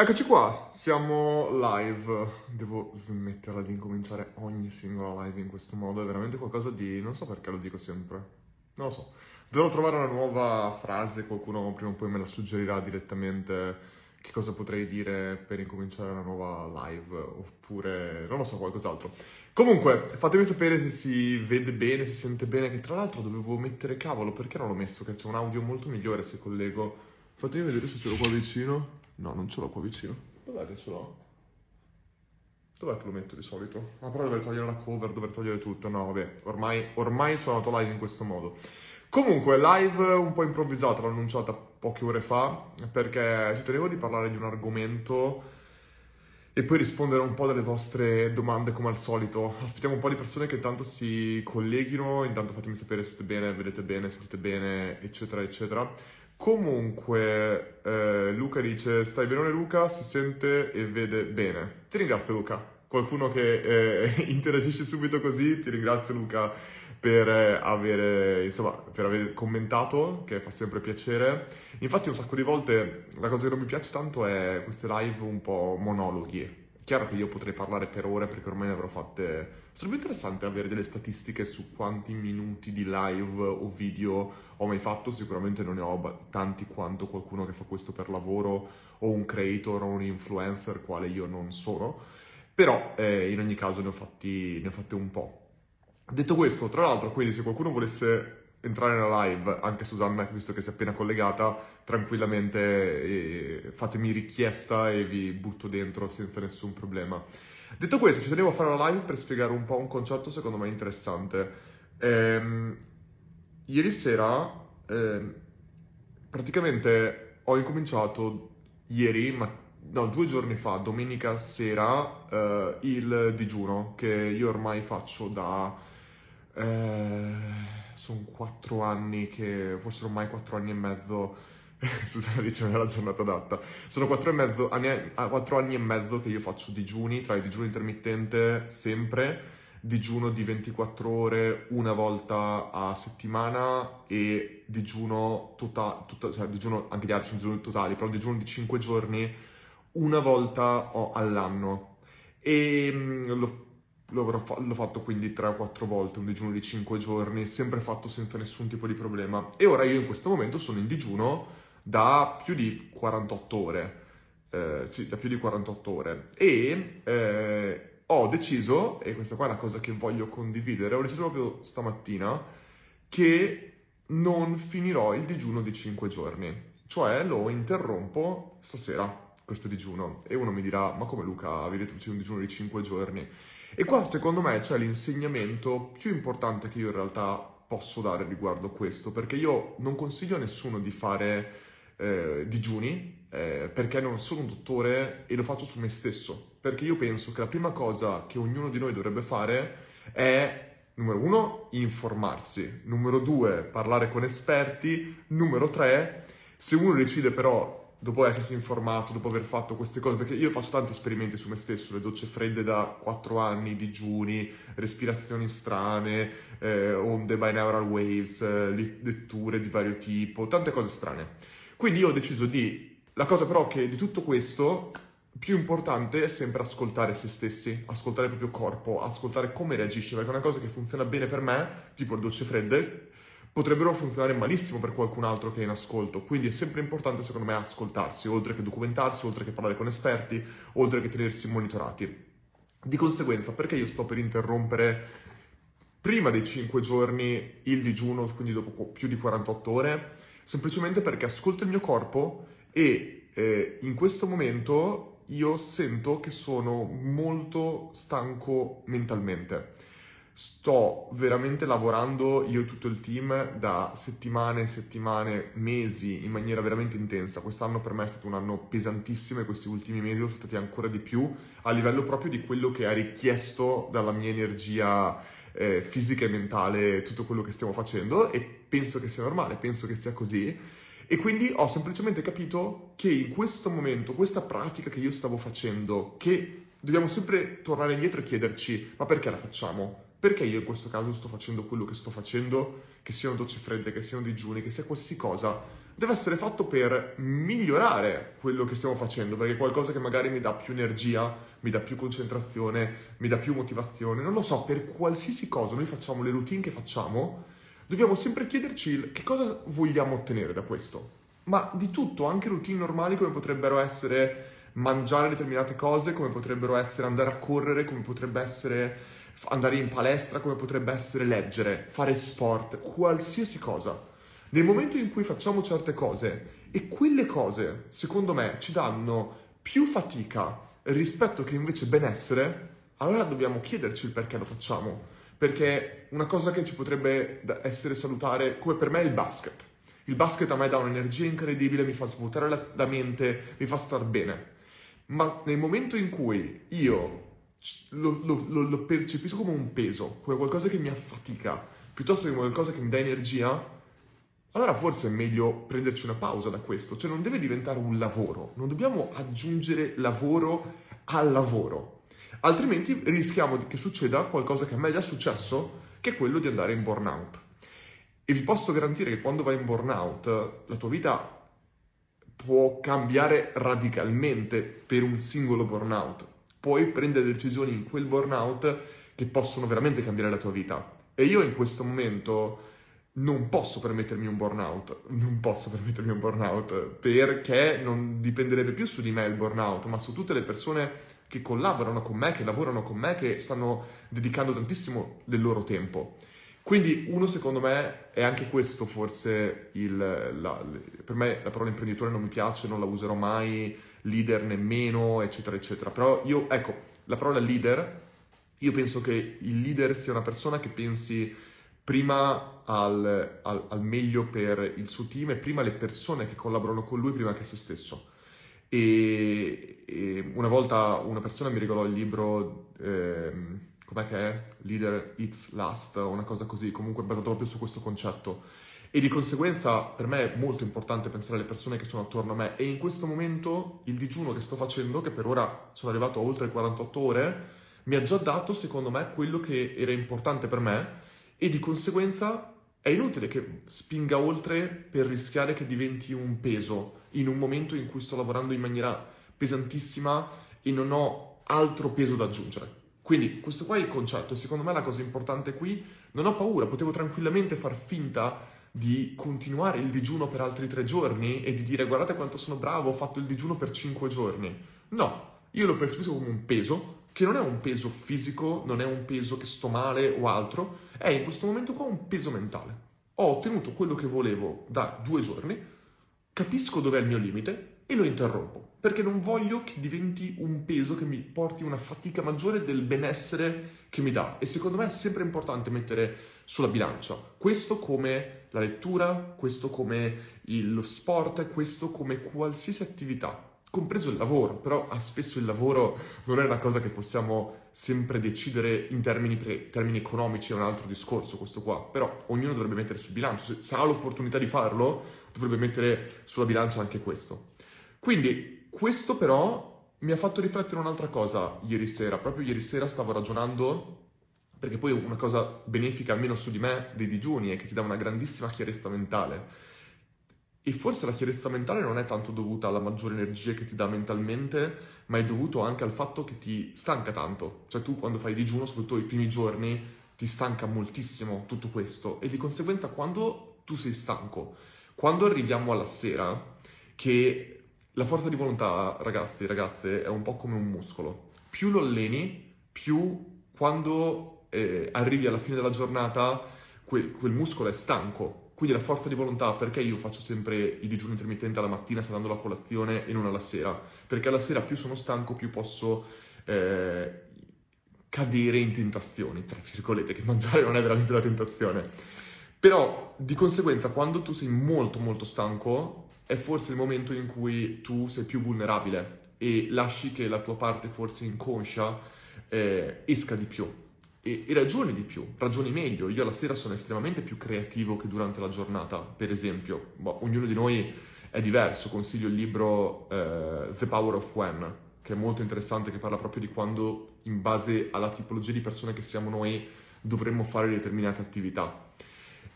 Eccoci qua, siamo live. Devo smetterla di incominciare ogni singola live in questo modo, è veramente qualcosa di... non so perché lo dico sempre. Non lo so. Dovrò trovare una nuova frase, qualcuno prima o poi me la suggerirà direttamente che cosa potrei dire per incominciare una nuova live, oppure non lo so, qualcos'altro. Comunque, fatemi sapere se si vede bene, si sente bene, che tra l'altro dovevo mettere cavolo, perché non l'ho messo? Che c'è un audio molto migliore se collego. Fatemi vedere se ce l'ho qua vicino. No, non ce l'ho qua vicino. Dov'è che ce l'ho? Dov'è che lo metto di solito? Ah, però dovrei togliere la cover, dovrei togliere tutto. No, vabbè, ormai, ormai sono andato live in questo modo. Comunque, live un po' improvvisata, l'ho annunciata poche ore fa, perché ci tenevo di parlare di un argomento e poi rispondere un po' delle vostre domande come al solito. Aspettiamo un po' di persone che intanto si colleghino, intanto fatemi sapere se siete bene, vedete bene, sentite bene, eccetera, eccetera. Comunque, eh, Luca dice: Stai bene, Luca? Si sente e vede bene. Ti ringrazio, Luca. Qualcuno che eh, interagisce subito così, ti ringrazio, Luca, per eh, avere, insomma, per aver commentato, che fa sempre piacere. Infatti, un sacco di volte la cosa che non mi piace tanto è queste live un po' monologhi Chiaro che io potrei parlare per ore perché ormai ne avrò fatte. Sarebbe interessante avere delle statistiche su quanti minuti di live o video ho mai fatto. Sicuramente non ne ho tanti quanto qualcuno che fa questo per lavoro o un creator o un influencer, quale io non sono. Però eh, in ogni caso ne ho, fatti, ne ho fatte un po'. Detto questo, tra l'altro, quindi se qualcuno volesse entrare nella live, anche Susanna, visto che si è appena collegata, tranquillamente fatemi richiesta e vi butto dentro senza nessun problema. Detto questo, ci tenevo a fare una live per spiegare un po' un concetto secondo me interessante. Ehm, ieri sera, ehm, praticamente ho incominciato ieri, ma no, due giorni fa, domenica sera, eh, il digiuno che io ormai faccio da... Eh, sono quattro anni che, forse ormai quattro anni e mezzo, Susanna dice non è la giornata adatta, sono quattro, mezzo, anni, ah, quattro anni e mezzo che io faccio digiuni, tra i digiuni intermittente sempre, digiuno di 24 ore una volta a settimana e digiuno totale, tota, cioè digiuno anche di altri digiuni totali, però digiuno di 5 giorni una volta all'anno. E mm, lo l'ho fatto quindi 3 o 4 volte, un digiuno di 5 giorni, sempre fatto senza nessun tipo di problema. E ora io in questo momento sono in digiuno da più di 48 ore. Eh, sì, da più di 48 ore. E eh, ho deciso, e questa qua è la cosa che voglio condividere, ho deciso proprio stamattina che non finirò il digiuno di 5 giorni. Cioè lo interrompo stasera, questo digiuno. E uno mi dirà, ma come Luca, che facevi un digiuno di 5 giorni? E qua secondo me c'è l'insegnamento più importante che io in realtà posso dare riguardo questo, perché io non consiglio a nessuno di fare eh, digiuni, eh, perché non sono un dottore e lo faccio su me stesso, perché io penso che la prima cosa che ognuno di noi dovrebbe fare è Numero uno, informarsi. Numero due, parlare con esperti. Numero tre, se uno decide però dopo essersi informato, dopo aver fatto queste cose, perché io faccio tanti esperimenti su me stesso, le docce fredde da 4 anni, digiuni, respirazioni strane, eh, onde binaural waves, eh, letture di vario tipo, tante cose strane. Quindi io ho deciso di... La cosa però che di tutto questo più importante è sempre ascoltare se stessi, ascoltare il proprio corpo, ascoltare come reagisce, perché una cosa che funziona bene per me, tipo le docce fredde, potrebbero funzionare malissimo per qualcun altro che è in ascolto. Quindi è sempre importante, secondo me, ascoltarsi, oltre che documentarsi, oltre che parlare con esperti, oltre che tenersi monitorati. Di conseguenza, perché io sto per interrompere prima dei 5 giorni il digiuno, quindi dopo più di 48 ore? Semplicemente perché ascolto il mio corpo e eh, in questo momento io sento che sono molto stanco mentalmente sto veramente lavorando io e tutto il team da settimane settimane, mesi in maniera veramente intensa. Quest'anno per me è stato un anno pesantissimo e questi ultimi mesi sono stati ancora di più a livello proprio di quello che ha richiesto dalla mia energia eh, fisica e mentale tutto quello che stiamo facendo e penso che sia normale, penso che sia così. E quindi ho semplicemente capito che in questo momento, questa pratica che io stavo facendo, che dobbiamo sempre tornare indietro e chiederci ma perché la facciamo? Perché io in questo caso sto facendo quello che sto facendo, che siano docce fredde, che siano digiuni, che sia qualsiasi cosa, deve essere fatto per migliorare quello che stiamo facendo, perché è qualcosa che magari mi dà più energia, mi dà più concentrazione, mi dà più motivazione, non lo so, per qualsiasi cosa noi facciamo le routine che facciamo, dobbiamo sempre chiederci che cosa vogliamo ottenere da questo. Ma di tutto, anche routine normali come potrebbero essere mangiare determinate cose, come potrebbero essere andare a correre, come potrebbe essere andare in palestra, come potrebbe essere leggere, fare sport, qualsiasi cosa. Nel momento in cui facciamo certe cose e quelle cose, secondo me, ci danno più fatica rispetto che invece benessere, allora dobbiamo chiederci il perché lo facciamo. Perché una cosa che ci potrebbe essere salutare, come per me, è il basket. Il basket a me dà un'energia incredibile, mi fa svuotare la, la mente, mi fa star bene. Ma nel momento in cui io lo, lo, lo, lo percepisco come un peso, come qualcosa che mi affatica, piuttosto che come qualcosa che mi dà energia, allora forse è meglio prenderci una pausa da questo, cioè non deve diventare un lavoro, non dobbiamo aggiungere lavoro al lavoro, altrimenti rischiamo che succeda qualcosa che a me è già successo, che è quello di andare in burnout. E vi posso garantire che quando vai in burnout la tua vita può cambiare radicalmente per un singolo burnout. Puoi prendere decisioni in quel burnout che possono veramente cambiare la tua vita. E io in questo momento non posso permettermi un burnout, non posso permettermi un burnout perché non dipenderebbe più su di me il burnout, ma su tutte le persone che collaborano con me, che lavorano con me, che stanno dedicando tantissimo del loro tempo. Quindi uno secondo me è anche questo forse il, la, per me la parola imprenditore non mi piace, non la userò mai, leader nemmeno, eccetera, eccetera. Però io, ecco, la parola leader, io penso che il leader sia una persona che pensi prima al, al, al, meglio per il suo team e prima le persone che collaborano con lui prima che se stesso. E, e una volta una persona mi regalò il libro, eh, com'è che è? Leader Eats Last, una cosa così, comunque basato proprio su questo concetto. E di conseguenza per me è molto importante pensare alle persone che sono attorno a me e in questo momento il digiuno che sto facendo, che per ora sono arrivato a oltre 48 ore, mi ha già dato secondo me quello che era importante per me e di conseguenza è inutile che spinga oltre per rischiare che diventi un peso in un momento in cui sto lavorando in maniera pesantissima e non ho altro peso da aggiungere. Quindi questo qua è il concetto, secondo me la cosa importante qui, non ho paura, potevo tranquillamente far finta di continuare il digiuno per altri tre giorni e di dire guardate quanto sono bravo, ho fatto il digiuno per cinque giorni. No, io lo percepisco come un peso che non è un peso fisico, non è un peso che sto male o altro, è in questo momento qua un peso mentale. Ho ottenuto quello che volevo da due giorni, capisco dov'è il mio limite e lo interrompo, perché non voglio che diventi un peso che mi porti una fatica maggiore del benessere che mi dà. E secondo me è sempre importante mettere sulla bilancia questo come la lettura, questo come lo sport, questo come qualsiasi attività compreso il lavoro, però spesso il lavoro non è una cosa che possiamo sempre decidere in termini, pre- termini, economici, è un altro discorso questo qua, però ognuno dovrebbe mettere sul bilancio, se ha l'opportunità di farlo dovrebbe mettere sulla bilancia anche questo. Quindi questo però mi ha fatto riflettere un'altra cosa ieri sera, proprio ieri sera stavo ragionando, perché poi una cosa benefica almeno su di me dei digiuni è che ti dà una grandissima chiarezza mentale e forse la chiarezza mentale non è tanto dovuta alla maggiore energia che ti dà mentalmente, ma è dovuto anche al fatto che ti stanca tanto. Cioè tu quando fai digiuno, soprattutto i primi giorni, ti stanca moltissimo tutto questo e di conseguenza quando tu sei stanco, quando arriviamo alla sera, che la forza di volontà, ragazzi e ragazze, è un po' come un muscolo. Più lo alleni, più quando eh, arrivi alla fine della giornata, quel, quel muscolo è stanco quindi la forza di volontà, perché io faccio sempre i digiuni intermittenti alla mattina salendo la colazione e non alla sera? Perché alla sera più sono stanco, più posso eh, cadere in tentazioni, tra virgolette, che mangiare non è veramente una tentazione. Però di conseguenza quando tu sei molto molto stanco è forse il momento in cui tu sei più vulnerabile e lasci che la tua parte forse inconscia eh, esca di più e, e, ragioni di più, ragioni meglio. Io alla sera sono estremamente più creativo che durante la giornata, per esempio. Boh, ognuno di noi è diverso, consiglio il libro eh, The Power of When, che è molto interessante, che parla proprio di quando, in base alla tipologia di persone che siamo noi, dovremmo fare determinate attività.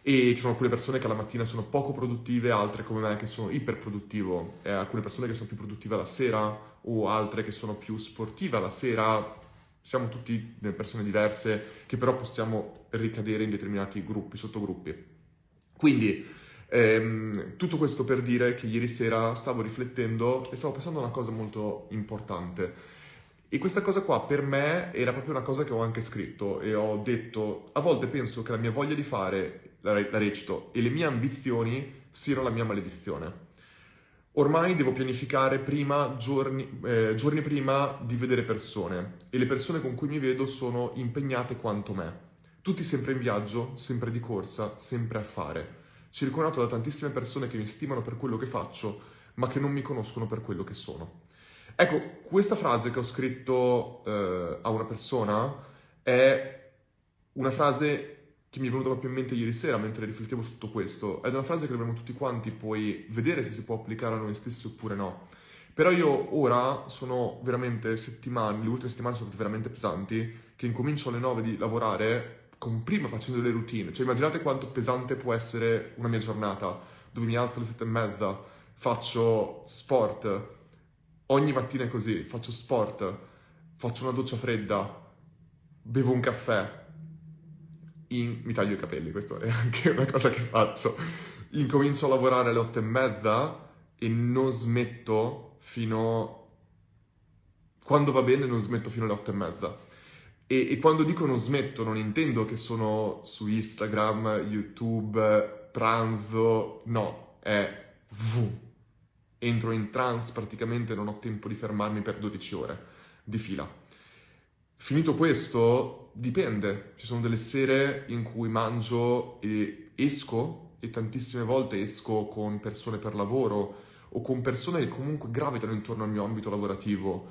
E ci sono alcune persone che alla mattina sono poco produttive, altre come me che sono iperproduttivo, e alcune persone che sono più produttive alla sera o altre che sono più sportive alla sera. Siamo tutti persone diverse che però possiamo ricadere in determinati gruppi, sottogruppi. Quindi ehm, tutto questo per dire che ieri sera stavo riflettendo e stavo pensando a una cosa molto importante. E questa cosa qua per me era proprio una cosa che ho anche scritto e ho detto, a volte penso che la mia voglia di fare la recito, e le mie ambizioni siano la mia maledizione. Ormai devo pianificare prima, giorni, eh, giorni prima di vedere persone e le persone con cui mi vedo sono impegnate quanto me. Tutti sempre in viaggio, sempre di corsa, sempre a fare. Circondato da tantissime persone che mi stimano per quello che faccio, ma che non mi conoscono per quello che sono. Ecco, questa frase che ho scritto eh, a una persona è una frase che mi è venuta proprio in mente ieri sera mentre riflettevo su tutto questo. È una frase che dovremmo tutti quanti poi vedere se si può applicare a noi stessi oppure no. Però io ora sono veramente settimane, le ultime settimane sono state veramente pesanti, che incomincio alle 9 di lavorare con prima facendo le routine. Cioè immaginate quanto pesante può essere una mia giornata, dove mi alzo alle 7 e mezza, faccio sport, ogni mattina è così, faccio sport, faccio una doccia fredda, bevo un caffè, in... mi taglio i capelli, questa è anche una cosa che faccio. Incomincio a lavorare alle otto e mezza e non smetto fino... Quando va bene non smetto fino alle otto e mezza. E, quando dico non smetto non intendo che sono su Instagram, YouTube, pranzo, no, è v. Entro in trance praticamente, non ho tempo di fermarmi per 12 ore di fila. Finito questo, dipende, ci sono delle sere in cui mangio e esco e tantissime volte esco con persone per lavoro o con persone che comunque gravitano intorno al mio ambito lavorativo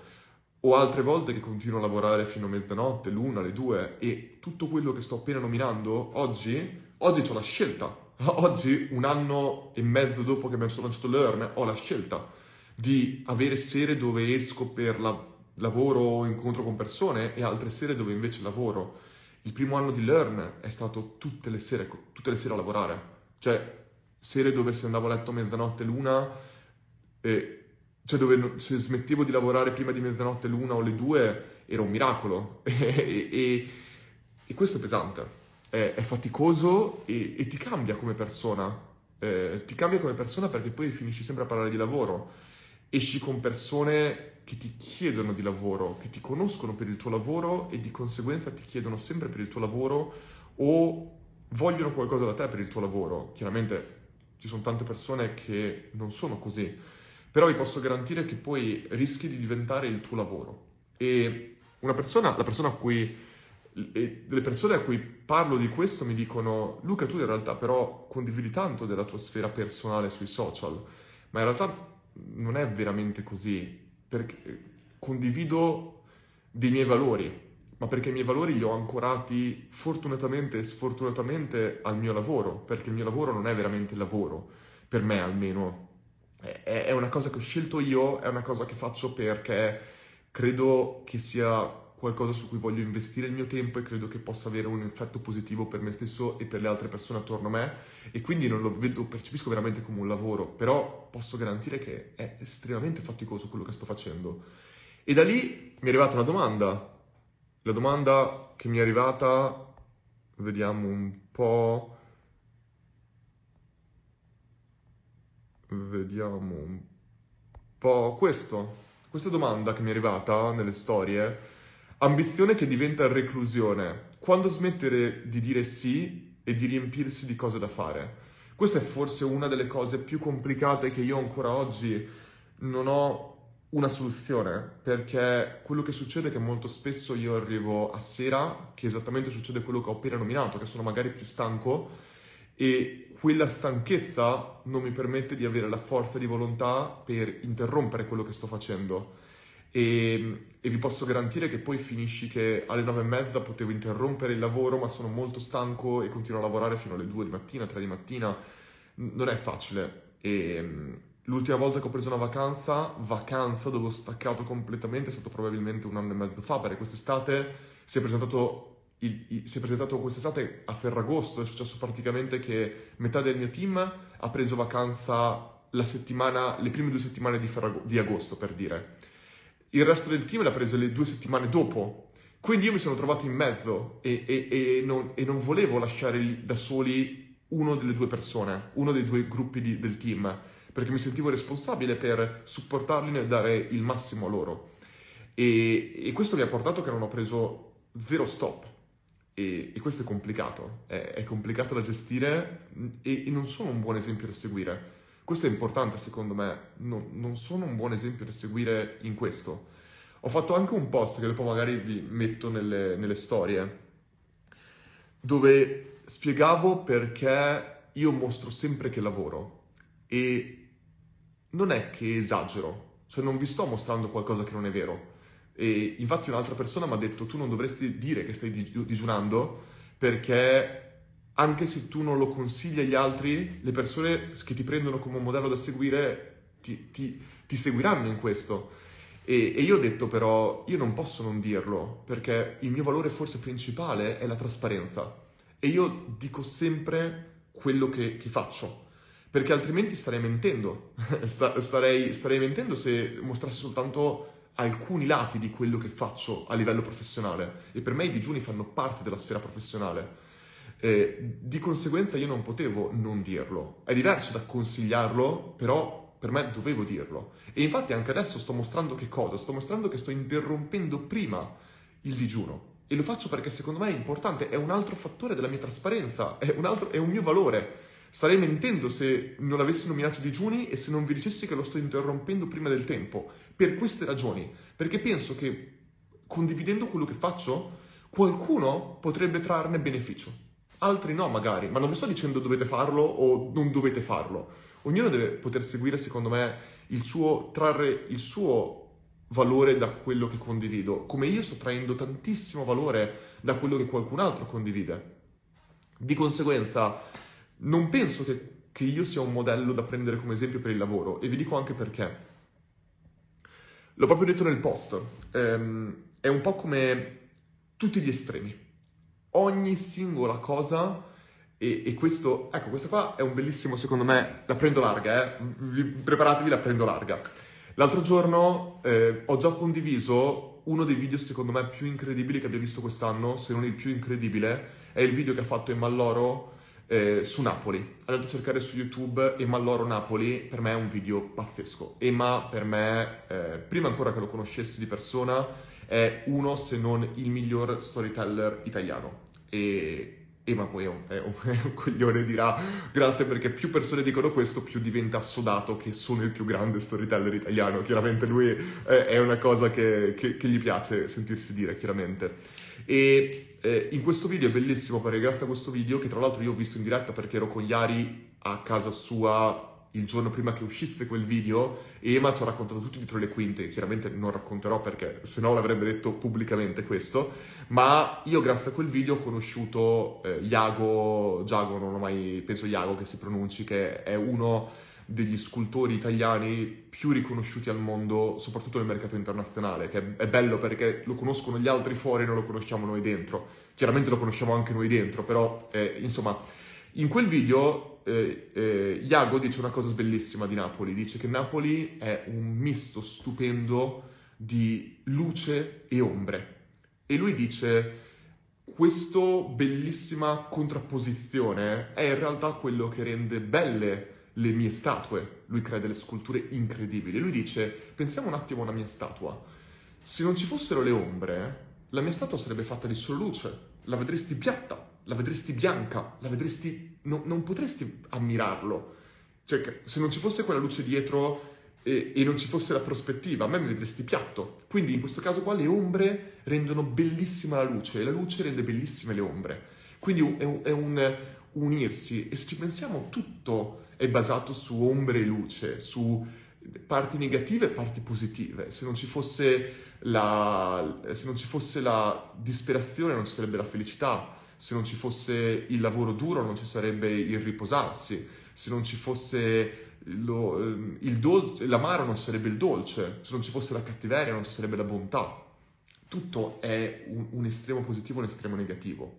o altre volte che continuo a lavorare fino a mezzanotte, l'una, le due e tutto quello che sto appena nominando oggi, oggi ho la scelta, oggi un anno e mezzo dopo che abbiamo lanciato Learn ho la scelta di avere sere dove esco per la lavoro incontro con persone e altre sere dove invece lavoro. Il primo anno di Learn è stato tutte le sere, tutte le sere a lavorare. Cioè, sere dove se andavo a letto a mezzanotte l'una, e, cioè dove se smettevo di lavorare prima di mezzanotte l'una o le due, era un miracolo. e, e, e, questo è pesante, è, è faticoso e, e, ti cambia come persona. Eh, ti cambia come persona perché poi finisci sempre a parlare di lavoro. Esci con persone che ti chiedono di lavoro, che ti conoscono per il tuo lavoro e di conseguenza ti chiedono sempre per il tuo lavoro o vogliono qualcosa da te per il tuo lavoro. Chiaramente ci sono tante persone che non sono così, però vi posso garantire che poi rischi di diventare il tuo lavoro. E una persona, la persona a cui, le persone a cui parlo di questo mi dicono, Luca, tu in realtà però condividi tanto della tua sfera personale sui social, ma in realtà non è veramente così perché condivido dei miei valori, ma perché i miei valori li ho ancorati fortunatamente e sfortunatamente al mio lavoro, perché il mio lavoro non è veramente lavoro, per me almeno. È, è una cosa che ho scelto io, è una cosa che faccio perché credo che sia qualcosa su cui voglio investire il mio tempo e credo che possa avere un effetto positivo per me stesso e per le altre persone attorno a me e quindi non lo vedo, percepisco veramente come un lavoro, però posso garantire che è estremamente faticoso quello che sto facendo. E da lì mi è arrivata una domanda. La domanda che mi è arrivata, vediamo un po'. Vediamo un po' questo. Questa domanda che mi è arrivata nelle storie Ambizione che diventa reclusione. Quando smettere di dire sì e di riempirsi di cose da fare? Questa è forse una delle cose più complicate che io ancora oggi non ho una soluzione, perché quello che succede è che molto spesso io arrivo a sera, che esattamente succede quello che ho appena nominato, che sono magari più stanco, e quella stanchezza non mi permette di avere la forza di volontà per interrompere quello che sto facendo. E, e, vi posso garantire che poi finisci che alle nove e mezza potevo interrompere il lavoro, ma sono molto stanco e continuo a lavorare fino alle due di mattina, tre di mattina. Non è facile. E l'ultima volta che ho preso una vacanza, vacanza dove ho staccato completamente, è stato probabilmente un anno e mezzo fa, perché quest'estate si è presentato il, il, si è presentato quest'estate a Ferragosto, è successo praticamente che metà del mio team ha preso vacanza la settimana, le prime due settimane di, Ferrago- di agosto, per dire. Il resto del team l'ha presa le due settimane dopo. Quindi io mi sono trovato in mezzo e, e, e, non, e non, volevo lasciare da soli uno delle due persone, uno dei due gruppi di, del team, perché mi sentivo responsabile per supportarli nel dare il massimo a loro. E, questo mi ha portato che non ho preso zero stop. E, questo è complicato, è, è complicato da gestire e, non sono un buon esempio da seguire. Questo è importante secondo me, non, non sono un buon esempio da seguire in questo. Ho fatto anche un post che dopo magari vi metto nelle, nelle storie, dove spiegavo perché io mostro sempre che lavoro e non è che esagero, cioè non vi sto mostrando qualcosa che non è vero. E infatti un'altra persona mi ha detto tu non dovresti dire che stai digiunando perché anche se tu non lo consigli agli altri, le persone che ti prendono come un modello da seguire ti, ti, ti seguiranno in questo. E, e, io ho detto però, io non posso non dirlo, perché il mio valore forse principale è la trasparenza. E io dico sempre quello che, che faccio, perché altrimenti starei mentendo. starei, starei mentendo se mostrassi soltanto alcuni lati di quello che faccio a livello professionale. E per me i digiuni fanno parte della sfera professionale. Eh, di conseguenza io non potevo non dirlo. È diverso da consigliarlo, però per me dovevo dirlo. E infatti anche adesso sto mostrando che cosa? Sto mostrando che sto interrompendo prima il digiuno. E lo faccio perché secondo me è importante, è un altro fattore della mia trasparenza, è un, altro, è un mio valore. Starei mentendo se non avessi nominato digiuni e se non vi dicessi che lo sto interrompendo prima del tempo. Per queste ragioni. Perché penso che condividendo quello che faccio, qualcuno potrebbe trarne beneficio altri no magari, ma non vi sto dicendo dovete farlo o non dovete farlo. Ognuno deve poter seguire, secondo me, il suo, trarre il suo valore da quello che condivido, come io sto traendo tantissimo valore da quello che qualcun altro condivide. Di conseguenza, non penso che, che io sia un modello da prendere come esempio per il lavoro e vi dico anche perché. L'ho proprio detto nel post, ehm, è un po' come tutti gli estremi ogni singola cosa e, e, questo, ecco, questo qua è un bellissimo, secondo me, la prendo larga, eh? Vi, preparatevi, la prendo larga. L'altro giorno eh, ho già condiviso uno dei video, secondo me, più incredibili che abbia visto quest'anno, se non il più incredibile, è il video che ha fatto Emalloro eh, su Napoli. Andate a cercare su YouTube Emalloro Napoli, per me è un video pazzesco. Emma, per me, eh, prima ancora che lo conoscessi di persona, è uno se non il miglior storyteller italiano. E, e ma poi è un, è, un, è un, coglione, dirà grazie perché più persone dicono questo, più diventa assodato che sono il più grande storyteller italiano. Chiaramente lui è, è una cosa che, che, che, gli piace sentirsi dire, chiaramente. E eh, in questo video è bellissimo perché grazie a questo video, che tra l'altro io ho visto in diretta perché ero con Yari a casa sua il giorno prima che uscisse quel video, Ema ci ha raccontato tutto dietro le quinte, chiaramente non racconterò perché se no l'avrebbe detto pubblicamente questo, ma io grazie a quel video ho conosciuto eh, Iago, Giago, non ho mai, penso Iago che si pronunci, che è uno degli scultori italiani più riconosciuti al mondo, soprattutto nel mercato internazionale, che è bello perché lo conoscono gli altri fuori e non lo conosciamo noi dentro. Chiaramente lo conosciamo anche noi dentro, però eh, insomma, in quel video eh, eh, Iago dice una cosa bellissima di Napoli, dice che Napoli è un misto stupendo di luce e ombre. E lui dice questa bellissima contrapposizione è in realtà quello che rende belle le mie statue. Lui crea delle sculture incredibili. Lui dice, pensiamo un attimo alla mia statua. Se non ci fossero le ombre, la mia statua sarebbe fatta di solo luce. La vedresti piatta, la vedresti bianca, la vedresti... No, non potresti ammirarlo. Cioè, se non ci fosse quella luce dietro e, e, non ci fosse la prospettiva, a me mi vedresti piatto. Quindi in questo caso qua le ombre rendono bellissima la luce e la luce rende bellissime le ombre. Quindi è un, è un unirsi e se ci pensiamo tutto è basato su ombre e luce, su parti negative e parti positive. Se non ci fosse la, se non ci fosse la disperazione non ci sarebbe la felicità se non ci fosse il lavoro duro non ci sarebbe il riposarsi, se non ci fosse lo, il dolce, l'amaro non ci sarebbe il dolce, se non ci fosse la cattiveria non ci sarebbe la bontà. tutto è un, un estremo positivo e un estremo negativo.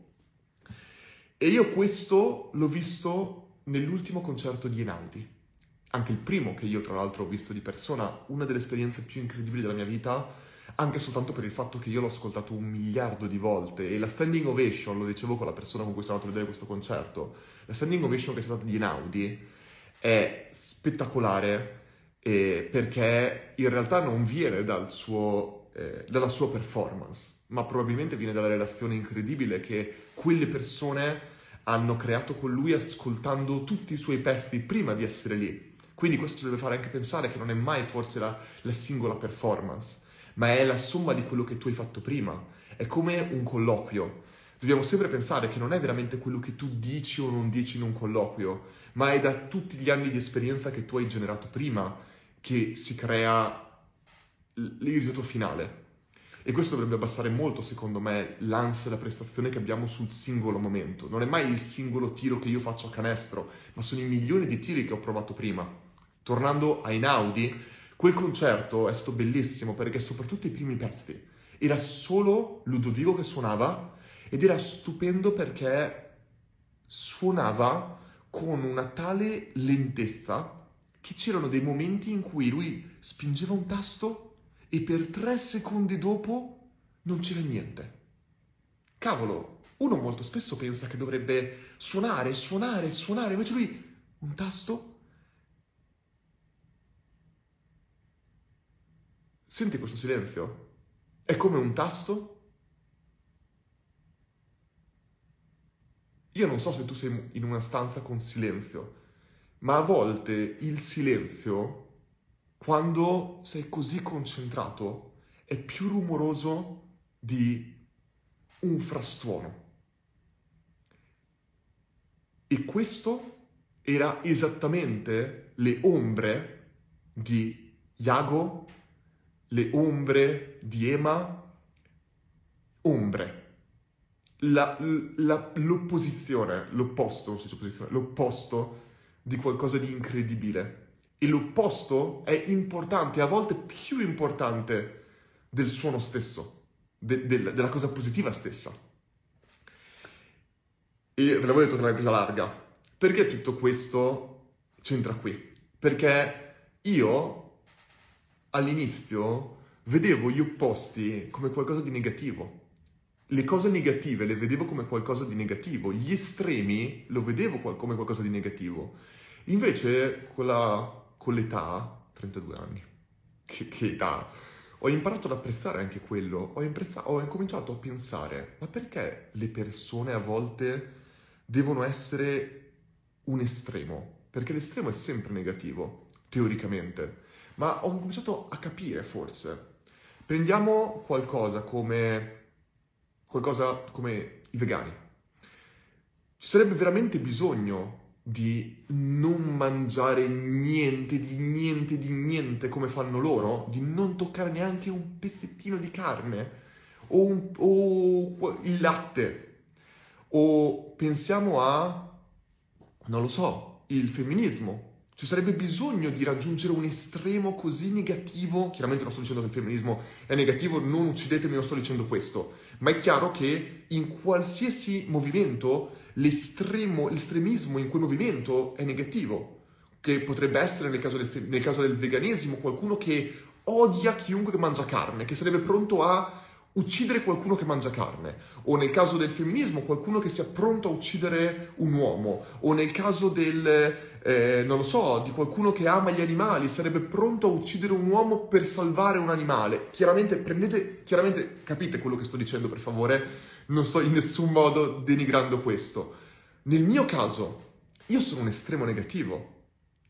E io questo l'ho visto nell'ultimo concerto di Einaudi, anche il primo che io tra l'altro ho visto di persona, una delle esperienze più incredibili della mia vita, anche soltanto per il fatto che io l'ho ascoltato un miliardo di volte e la standing ovation, lo dicevo con la persona con cui sono andato a vedere questo concerto, la standing ovation che è stata di Einaudi è spettacolare eh, perché in realtà non viene dal suo, eh, dalla sua performance, ma probabilmente viene dalla relazione incredibile che quelle persone hanno creato con lui ascoltando tutti i suoi pezzi prima di essere lì. Quindi questo ci deve fare anche pensare che non è mai forse la, la singola performance, ma è la somma di quello che tu hai fatto prima. È come un colloquio. Dobbiamo sempre pensare che non è veramente quello che tu dici o non dici in un colloquio, ma è da tutti gli anni di esperienza che tu hai generato prima che si crea il risultato finale. E questo dovrebbe abbassare molto, secondo me, l'ansia e la prestazione che abbiamo sul singolo momento. Non è mai il singolo tiro che io faccio a canestro, ma sono i milioni di tiri che ho provato prima. Tornando a Inaudi, quel concerto è stato bellissimo perché soprattutto i primi pezzi era solo Ludovico che suonava ed era stupendo perché suonava con una tale lentezza che c'erano dei momenti in cui lui spingeva un tasto e per tre secondi dopo non c'era niente. Cavolo, uno molto spesso pensa che dovrebbe suonare, suonare, suonare, invece lui un tasto. Senti questo silenzio? È come un tasto? Io non so se tu sei in una stanza con silenzio, ma a volte il silenzio quando sei così concentrato, è più rumoroso di un frastuono. E questo era esattamente le ombre di Iago, le ombre di Ema, ombre. La, la, l'opposizione, l'opposto, l'opposto di qualcosa di incredibile e l'opposto è importante, a volte più importante del suono stesso, de- de- della cosa positiva stessa. E ve l'avevo detto che l'hai presa larga. Perché tutto questo c'entra qui? Perché io all'inizio vedevo gli opposti come qualcosa di negativo. Le cose negative le vedevo come qualcosa di negativo, gli estremi lo vedevo come qualcosa di negativo. Invece con la con l'età, 32 anni, che, che età, ho imparato ad apprezzare anche quello, ho, imprezza- ho incominciato a pensare, ma perché le persone a volte devono essere un estremo? Perché l'estremo è sempre negativo, teoricamente, ma ho cominciato a capire forse. Prendiamo qualcosa come, qualcosa come i vegani. Ci sarebbe veramente bisogno di non mangiare niente, di niente, di niente come fanno loro, di non toccare neanche un pezzettino di carne o, un, o il latte. O pensiamo a, non lo so, il femminismo. Ci sarebbe bisogno di raggiungere un estremo così negativo. Chiaramente non sto dicendo che il femminismo è negativo, non uccidetemi, non sto dicendo questo. Ma è chiaro che in qualsiasi movimento l'estremismo in quel movimento è negativo, che potrebbe essere nel caso, del, nel caso del veganesimo qualcuno che odia chiunque mangia carne, che sarebbe pronto a uccidere qualcuno che mangia carne, o nel caso del femminismo qualcuno che sia pronto a uccidere un uomo, o nel caso del, eh, non lo so, di qualcuno che ama gli animali, sarebbe pronto a uccidere un uomo per salvare un animale. Chiaramente, prendete, chiaramente capite quello che sto dicendo per favore, non sto in nessun modo denigrando questo. Nel mio caso, io sono un estremo negativo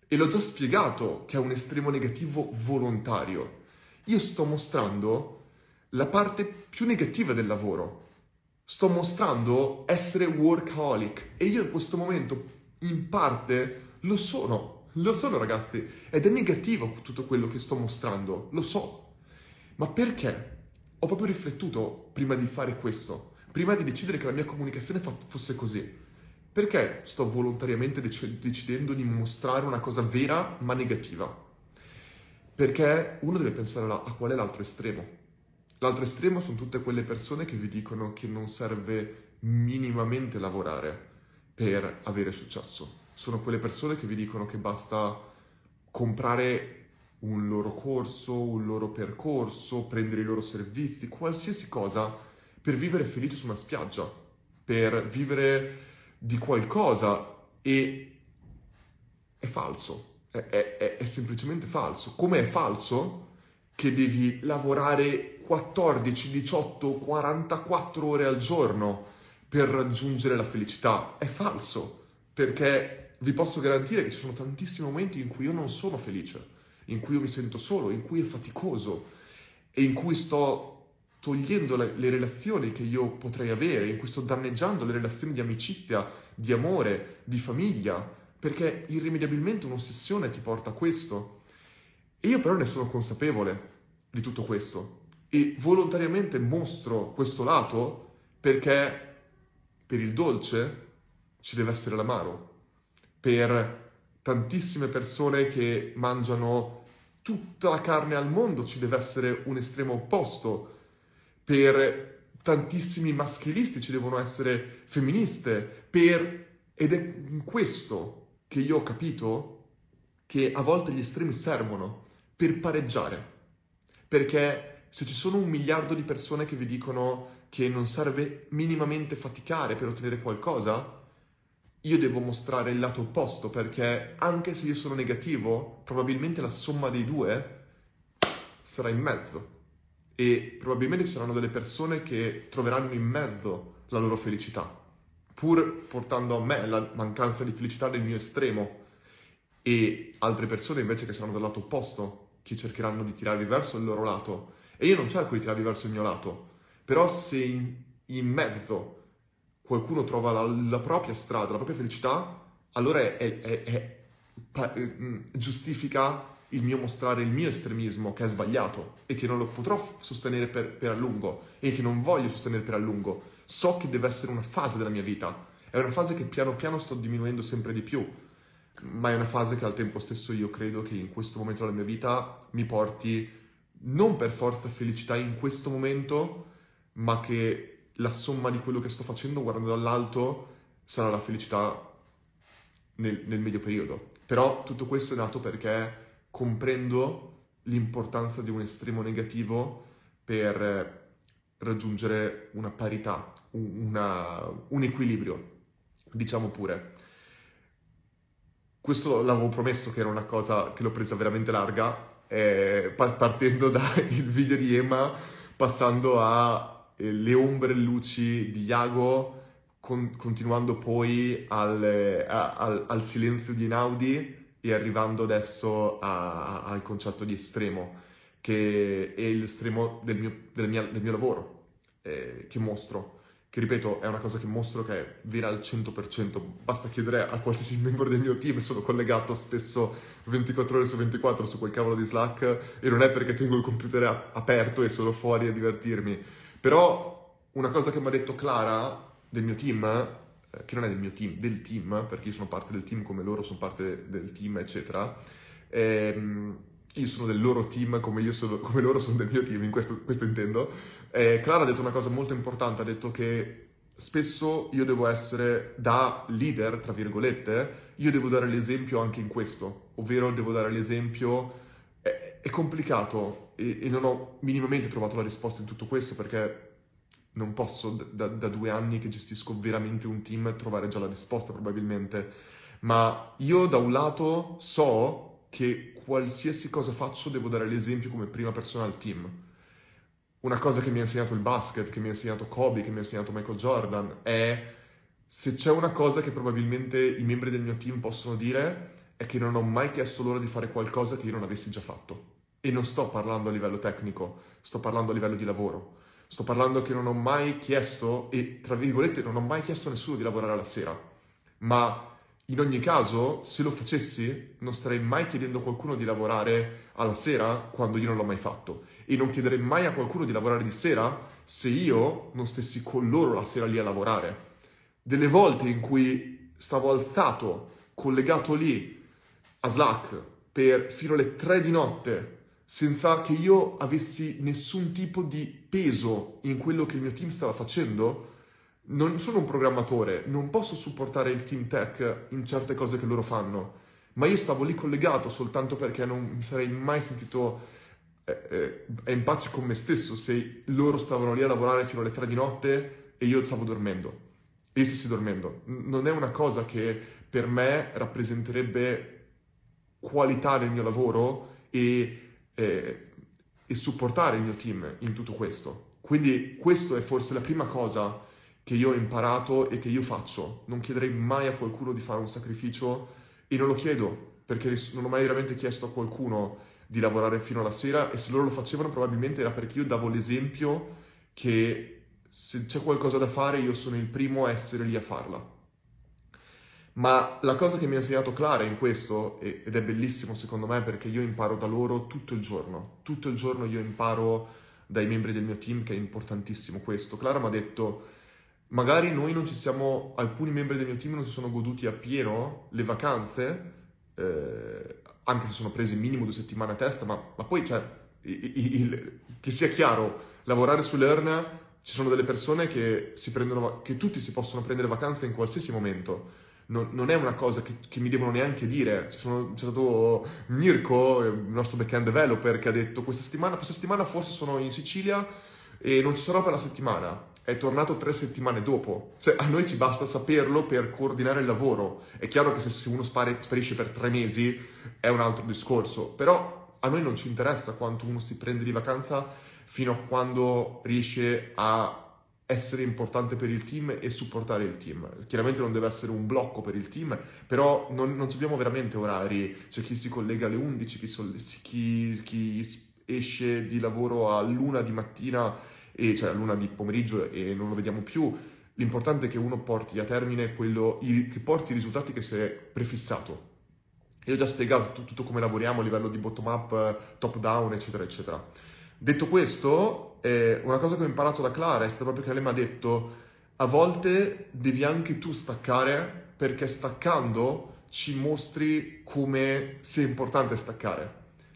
e l'ho già spiegato che è un estremo negativo volontario. Io sto mostrando la parte più negativa del lavoro. Sto mostrando essere workaholic e io in questo momento in parte lo sono, lo sono ragazzi, ed è negativo tutto quello che sto mostrando, lo so. Ma perché? Ho proprio riflettuto prima di fare questo prima di decidere che la mia comunicazione fosse così. Perché sto volontariamente dec- decidendo di mostrare una cosa vera ma negativa? Perché uno deve pensare a qual è l'altro estremo. L'altro estremo sono tutte quelle persone che vi dicono che non serve minimamente lavorare per avere successo. Sono quelle persone che vi dicono che basta comprare un loro corso, un loro percorso, prendere i loro servizi, qualsiasi cosa per vivere felice su una spiaggia, per vivere di qualcosa e è falso, è, è, è semplicemente falso. Come è falso che devi lavorare 14, 18, 44 ore al giorno per raggiungere la felicità? È falso, perché vi posso garantire che ci sono tantissimi momenti in cui io non sono felice, in cui io mi sento solo, in cui è faticoso e in cui sto togliendo le, le, relazioni che io potrei avere, in cui sto danneggiando le relazioni di amicizia, di amore, di famiglia, perché irrimediabilmente un'ossessione ti porta a questo. E io però ne sono consapevole di tutto questo e volontariamente mostro questo lato perché per il dolce ci deve essere l'amaro. Per tantissime persone che mangiano tutta la carne al mondo ci deve essere un estremo opposto per tantissimi maschilisti ci devono essere femministe, per... ed è questo che io ho capito che a volte gli estremi servono per pareggiare. Perché se ci sono un miliardo di persone che vi dicono che non serve minimamente faticare per ottenere qualcosa, io devo mostrare il lato opposto perché anche se io sono negativo, probabilmente la somma dei due sarà in mezzo e probabilmente ci saranno delle persone che troveranno in mezzo la loro felicità, pur portando a me la mancanza di felicità nel mio estremo e altre persone invece che saranno dal lato opposto, che cercheranno di tirarvi verso il loro lato. E io non cerco di tirarvi verso il mio lato, però se in, in mezzo qualcuno trova la, la, propria strada, la propria felicità, allora è, è, è, è mm, giustifica il mio mostrare il mio estremismo che è sbagliato e che non lo potrò sostenere per, per a lungo e che non voglio sostenere per a lungo. So che deve essere una fase della mia vita, è una fase che piano piano sto diminuendo sempre di più, ma è una fase che al tempo stesso io credo che in questo momento della mia vita mi porti non per forza felicità in questo momento, ma che la somma di quello che sto facendo guardando dall'alto sarà la felicità nel, nel medio periodo. Però tutto questo è nato perché comprendo l'importanza di un estremo negativo per raggiungere una parità, una, un equilibrio, diciamo pure. Questo l'avevo promesso che era una cosa che l'ho presa veramente larga, eh, partendo dal video di Emma, passando alle eh, ombre e luci di Iago, con, continuando poi al, a, al, al silenzio di Naudi, e arrivando adesso a, a, al concetto di estremo, che è l'estremo del mio, del mia, del mio lavoro, eh, che mostro, che ripeto è una cosa che mostro che è vera al 100%, basta chiedere a qualsiasi membro del mio team, sono collegato spesso 24 ore su 24 su quel cavolo di Slack e non è perché tengo il computer aperto e sono fuori a divertirmi, però una cosa che mi ha detto Clara del mio team eh, che non è del mio team, del team, perché io sono parte del team come loro sono parte del team, eccetera. Ehm, io sono del loro team come, sono, come loro sono del mio team, in questo, questo intendo. Eh, Clara ha detto una cosa molto importante, ha detto che spesso io devo essere da leader, tra virgolette, io devo dare l'esempio anche in questo, ovvero devo dare l'esempio, è, è complicato e, e non ho minimamente trovato la risposta in tutto questo perché non posso da, da, due anni che gestisco veramente un team trovare già la risposta probabilmente, ma io da un lato so che qualsiasi cosa faccio devo dare l'esempio come prima persona al team. Una cosa che mi ha insegnato il basket, che mi ha insegnato Kobe, che mi ha insegnato Michael Jordan è se c'è una cosa che probabilmente i membri del mio team possono dire è che non ho mai chiesto loro di fare qualcosa che io non avessi già fatto. E non sto parlando a livello tecnico, sto parlando a livello di lavoro Sto parlando che non ho mai chiesto, e tra virgolette non ho mai chiesto a nessuno di lavorare alla sera, ma in ogni caso, se lo facessi, non starei mai chiedendo a qualcuno di lavorare alla sera quando io non l'ho mai fatto. E non chiederei mai a qualcuno di lavorare di sera se io non stessi con loro la sera lì a lavorare. Delle volte in cui stavo alzato, collegato lì a Slack per fino alle 3 di notte senza che io avessi nessun tipo di peso in quello che il mio team stava facendo, non sono un programmatore, non posso supportare il team tech in certe cose che loro fanno, ma io stavo lì collegato soltanto perché non mi sarei mai sentito eh, eh, in pace con me stesso se loro stavano lì a lavorare fino alle 3 di notte e io stavo dormendo, e io stessi dormendo. Non è una cosa che per me rappresenterebbe qualità nel mio lavoro e, eh, e supportare il mio team in tutto questo. Quindi questo è forse la prima cosa che io ho imparato e che io faccio. Non chiederei mai a qualcuno di fare un sacrificio e non lo chiedo perché non ho mai veramente chiesto a qualcuno di lavorare fino alla sera e se loro lo facevano probabilmente era perché io davo l'esempio che se c'è qualcosa da fare io sono il primo a essere lì a farla. Ma la cosa che mi ha insegnato Clara in questo, ed è bellissimo secondo me perché io imparo da loro tutto il giorno, tutto il giorno io imparo dai membri del mio team che è importantissimo questo. Clara mi ha detto magari noi non ci siamo, alcuni membri del mio team non si sono goduti appieno le vacanze, eh, anche se sono presi minimo due settimane a testa, ma, ma poi, cioè, il, il, che sia chiaro, lavorare su Learn ci sono delle persone che, si prendono, che tutti si possono prendere vacanze in qualsiasi momento. Non, non è una cosa che, che, mi devono neanche dire. Sono, c'è stato Mirko, il nostro backend developer, che ha detto questa settimana, questa settimana forse sono in Sicilia e non ci sarò per la settimana è tornato tre settimane dopo. Cioè, a noi ci basta saperlo per coordinare il lavoro. È chiaro che se uno spari, sparisce per tre mesi è un altro discorso, però a noi non ci interessa quanto uno si prende di vacanza fino a quando riesce a essere importante per il team e supportare il team. Chiaramente non deve essere un blocco per il team, però non, non abbiamo veramente orari. C'è chi si collega alle 11, chi, sol- chi, chi esce di lavoro all'una di mattina e cioè a luna di pomeriggio e non lo vediamo più. L'importante è che uno porti a termine quello, che porti i risultati che si è prefissato. Io ho già spiegato tutto, tutto come lavoriamo a livello di bottom up, top down, eccetera, eccetera. Detto questo, eh, una cosa che ho imparato da Clara è stata proprio che lei mi ha detto a volte devi anche tu staccare perché staccando ci mostri come sia importante staccare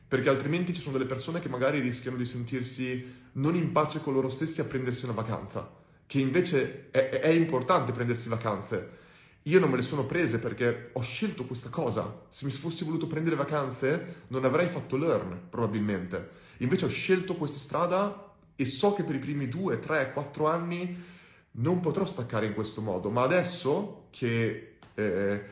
perché altrimenti ci sono delle persone che magari rischiano di sentirsi non in pace con loro stessi a prendersi una vacanza, che invece è, è importante prendersi vacanze. Io non me le sono prese perché ho scelto questa cosa. Se mi fossi voluto prendere vacanze non avrei fatto learn, probabilmente. Invece ho scelto questa strada e so che per i primi due, tre, quattro anni non potrò staccare in questo modo, ma adesso che eh,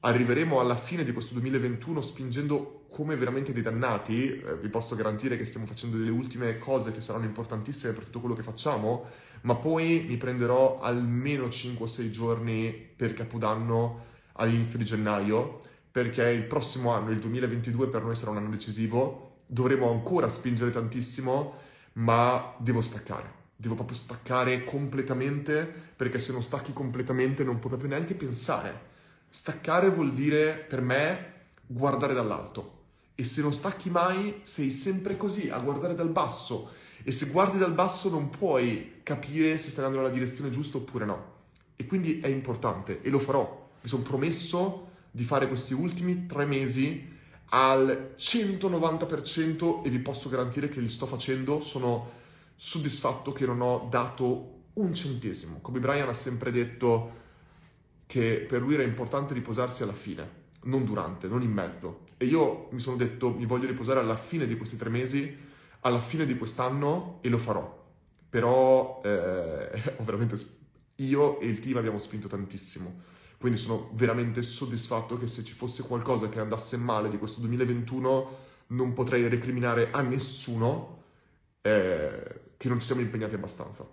arriveremo alla fine di questo 2021 spingendo come veramente dei dannati, eh, vi posso garantire che stiamo facendo delle ultime cose che saranno importantissime per tutto quello che facciamo, ma poi mi prenderò almeno 5-6 giorni per Capodanno all'inizio di gennaio, perché il prossimo anno, il 2022, per noi sarà un anno decisivo, dovremo ancora spingere tantissimo, ma devo staccare. Devo proprio staccare completamente, perché se non stacchi completamente non puoi proprio neanche pensare. Staccare vuol dire, per me, guardare dall'alto e se non stacchi mai sei sempre così, a guardare dal basso e se guardi dal basso non puoi capire se stai andando nella direzione giusta oppure no. E quindi è importante e lo farò. Mi sono promesso di fare questi ultimi tre mesi al 190% e vi posso garantire che li sto facendo. Sono soddisfatto che non ho dato un centesimo. Come Brian ha sempre detto che per lui era importante riposarsi alla fine non durante, non in mezzo. E io mi sono detto, mi voglio riposare alla fine di questi tre mesi, alla fine di quest'anno e lo farò. Però eh, veramente io e il team abbiamo spinto tantissimo. Quindi sono veramente soddisfatto che se ci fosse qualcosa che andasse male di questo 2021 non potrei recriminare a nessuno eh, che non ci siamo impegnati abbastanza.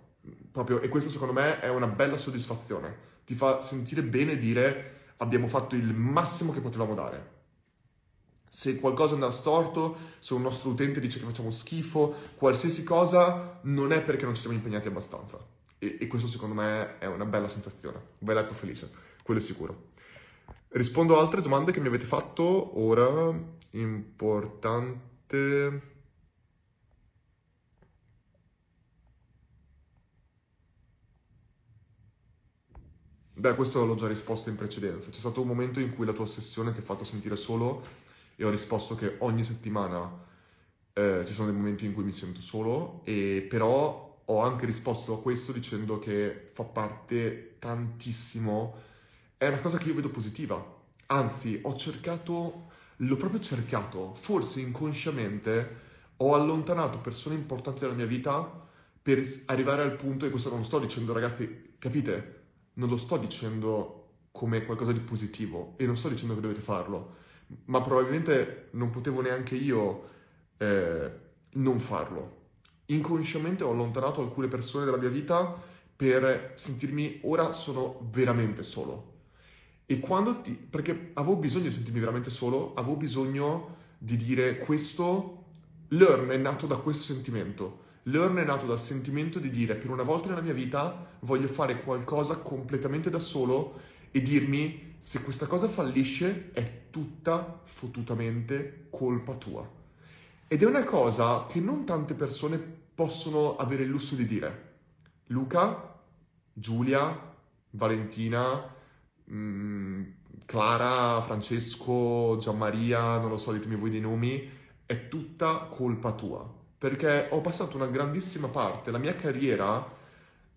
Proprio, e questo secondo me è una bella soddisfazione. Ti fa sentire bene dire abbiamo fatto il massimo che potevamo dare. Se qualcosa andrà storto, se un nostro utente dice che facciamo schifo, qualsiasi cosa, non è perché non ci siamo impegnati abbastanza. E, e questo secondo me è una bella sensazione, bel letto felice, quello è sicuro. Rispondo a altre domande che mi avete fatto ora. Importante. Beh, questo l'ho già risposto in precedenza. C'è stato un momento in cui la tua ossessione ti ha fatto sentire solo e ho risposto che ogni settimana eh, ci sono dei momenti in cui mi sento solo, e però ho anche risposto a questo dicendo che fa parte tantissimo, è una cosa che io vedo positiva. Anzi, ho cercato, l'ho proprio cercato, forse inconsciamente ho allontanato persone importanti della mia vita per arrivare al punto, e questo non lo sto dicendo ragazzi, capite? Non lo sto dicendo come qualcosa di positivo e non sto dicendo che dovete farlo, ma probabilmente non potevo neanche io eh, non farlo. Inconsciamente ho allontanato alcune persone dalla mia vita per sentirmi ora sono veramente solo. E quando ti... perché avevo bisogno di sentirmi veramente solo, avevo bisogno di dire questo, learn è nato da questo sentimento. Learn è nato dal sentimento di dire per una volta nella mia vita voglio fare qualcosa completamente da solo e dirmi se questa cosa fallisce è tutta fottutamente colpa tua. Ed è una cosa che non tante persone possono avere il lusso di dire. Luca, Giulia, Valentina, mm, Clara, Francesco, Gianmaria, non lo so, ditemi voi dei nomi, è tutta colpa tua. Perché ho passato una grandissima parte, la mia carriera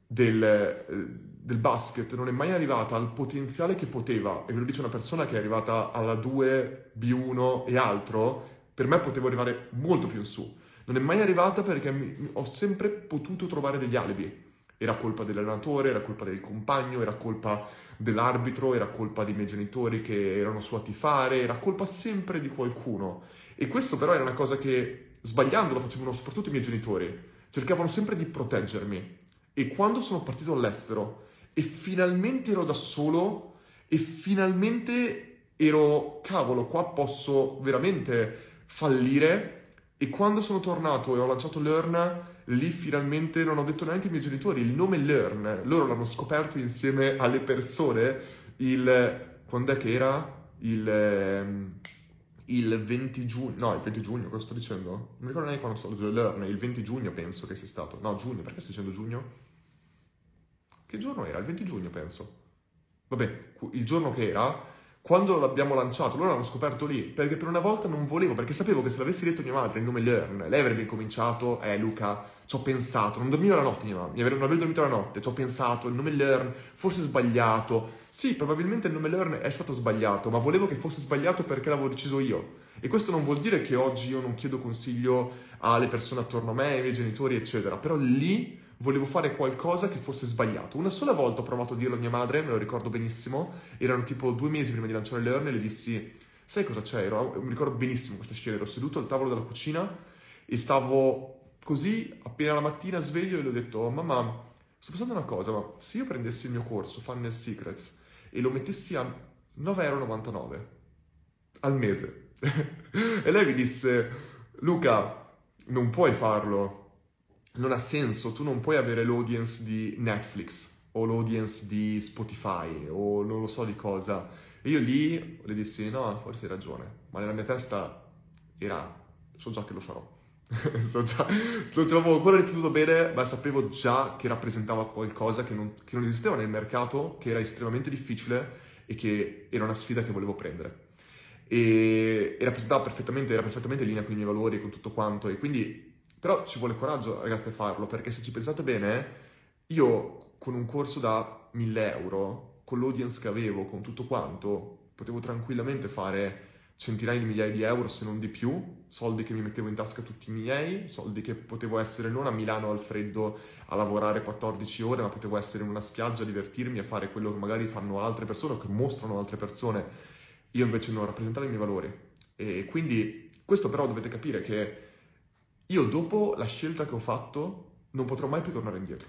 del, eh, del basket non è mai arrivata al potenziale che poteva, e ve lo dice una persona che è arrivata alla 2, B1 e altro, per me potevo arrivare molto più in su. Non è mai arrivata perché mi, ho sempre potuto trovare degli alibi. Era colpa dell'allenatore, era colpa del compagno, era colpa dell'arbitro, era colpa dei miei genitori che erano su a tifare, era colpa sempre di qualcuno. E questo però era una cosa che, sbagliando, lo facevano soprattutto i miei genitori. Cercavano sempre di proteggermi. E quando sono partito all'estero e finalmente ero da solo e finalmente ero, cavolo, qua posso veramente fallire. E quando sono tornato e ho lanciato Learn, lì finalmente non ho detto neanche ai miei genitori il nome Learn. Loro l'hanno scoperto insieme alle persone il... quando è che era? Il, ehm, il 20 giugno, no, il 20 giugno, cosa sto dicendo? Non mi ricordo neanche quando sto leggendo Learn, il 20 giugno penso che sia stato. No, giugno, perché sto dicendo giugno? Che giorno era? Il 20 giugno, penso. Vabbè, il giorno che era, quando l'abbiamo lanciato, loro l'hanno scoperto lì, perché per una volta non volevo, perché sapevo che se l'avessi detto a mia madre il nome Learn, lei avrebbe incominciato, eh Luca, ci ho pensato, non dormivo la notte mia mamma, non avrebbe dormito la notte, ci ho pensato, il nome Learn, forse sbagliato. Sì, probabilmente il nome Learn è stato sbagliato, ma volevo che fosse sbagliato perché l'avevo deciso io. E questo non vuol dire che oggi io non chiedo consiglio alle persone attorno a me, ai miei genitori, eccetera, però lì volevo fare qualcosa che fosse sbagliato. Una sola volta ho provato a dirlo a mia madre, me lo ricordo benissimo, erano tipo due mesi prima di lanciare Learn e le dissi, sai cosa c'è? Ero, mi ricordo benissimo questa scena, ero seduto al tavolo della cucina e stavo così, appena la mattina sveglio e le ho detto, mamma, sto pensando una cosa, ma se io prendessi il mio corso Funnel Secrets e lo mettessi a 9,99€ al mese, e lei mi disse, Luca, non puoi farlo, non ha senso, tu non puoi avere l'audience di Netflix o l'audience di Spotify o non lo so di cosa. E io lì le dissi, no, forse hai ragione, ma nella mia testa era, so già che lo farò. so già, ci avevo ancora riflettuto bene, ma sapevo già che rappresentava qualcosa che non, che non esisteva nel mercato, che era estremamente difficile e che era una sfida che volevo prendere. E, e rappresentava perfettamente, era perfettamente in linea con i miei valori e con tutto quanto. E quindi però ci vuole coraggio, ragazzi, a farlo, perché se ci pensate bene, io con un corso da 1000 euro, con l'audience che avevo, con tutto quanto, potevo tranquillamente fare centinaia di migliaia di euro, se non di più, soldi che mi mettevo in tasca tutti i miei, soldi che potevo essere non a Milano al freddo a lavorare 14 ore, ma potevo essere in una spiaggia a divertirmi, a fare quello che magari fanno altre persone o che mostrano altre persone. Io invece non rappresentavo i miei valori. E quindi questo però dovete capire che io dopo la scelta che ho fatto non potrò mai più tornare indietro.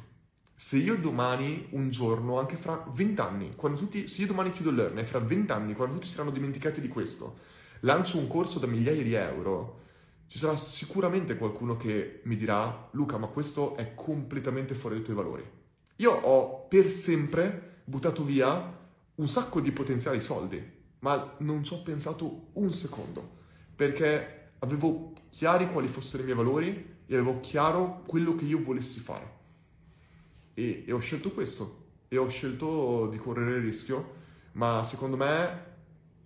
Se io domani, un giorno, anche fra vent'anni, quando tutti, se io domani chiudo Learn e fra vent'anni, quando tutti saranno dimenticati di questo, lancio un corso da migliaia di euro, ci sarà sicuramente qualcuno che mi dirà, Luca, ma questo è completamente fuori dai tuoi valori. Io ho per sempre buttato via un sacco di potenziali soldi, ma non ci ho pensato un secondo, perché avevo chiari quali fossero i miei valori e avevo chiaro quello che io volessi fare. E, e ho scelto questo, e ho scelto di correre il rischio, ma secondo me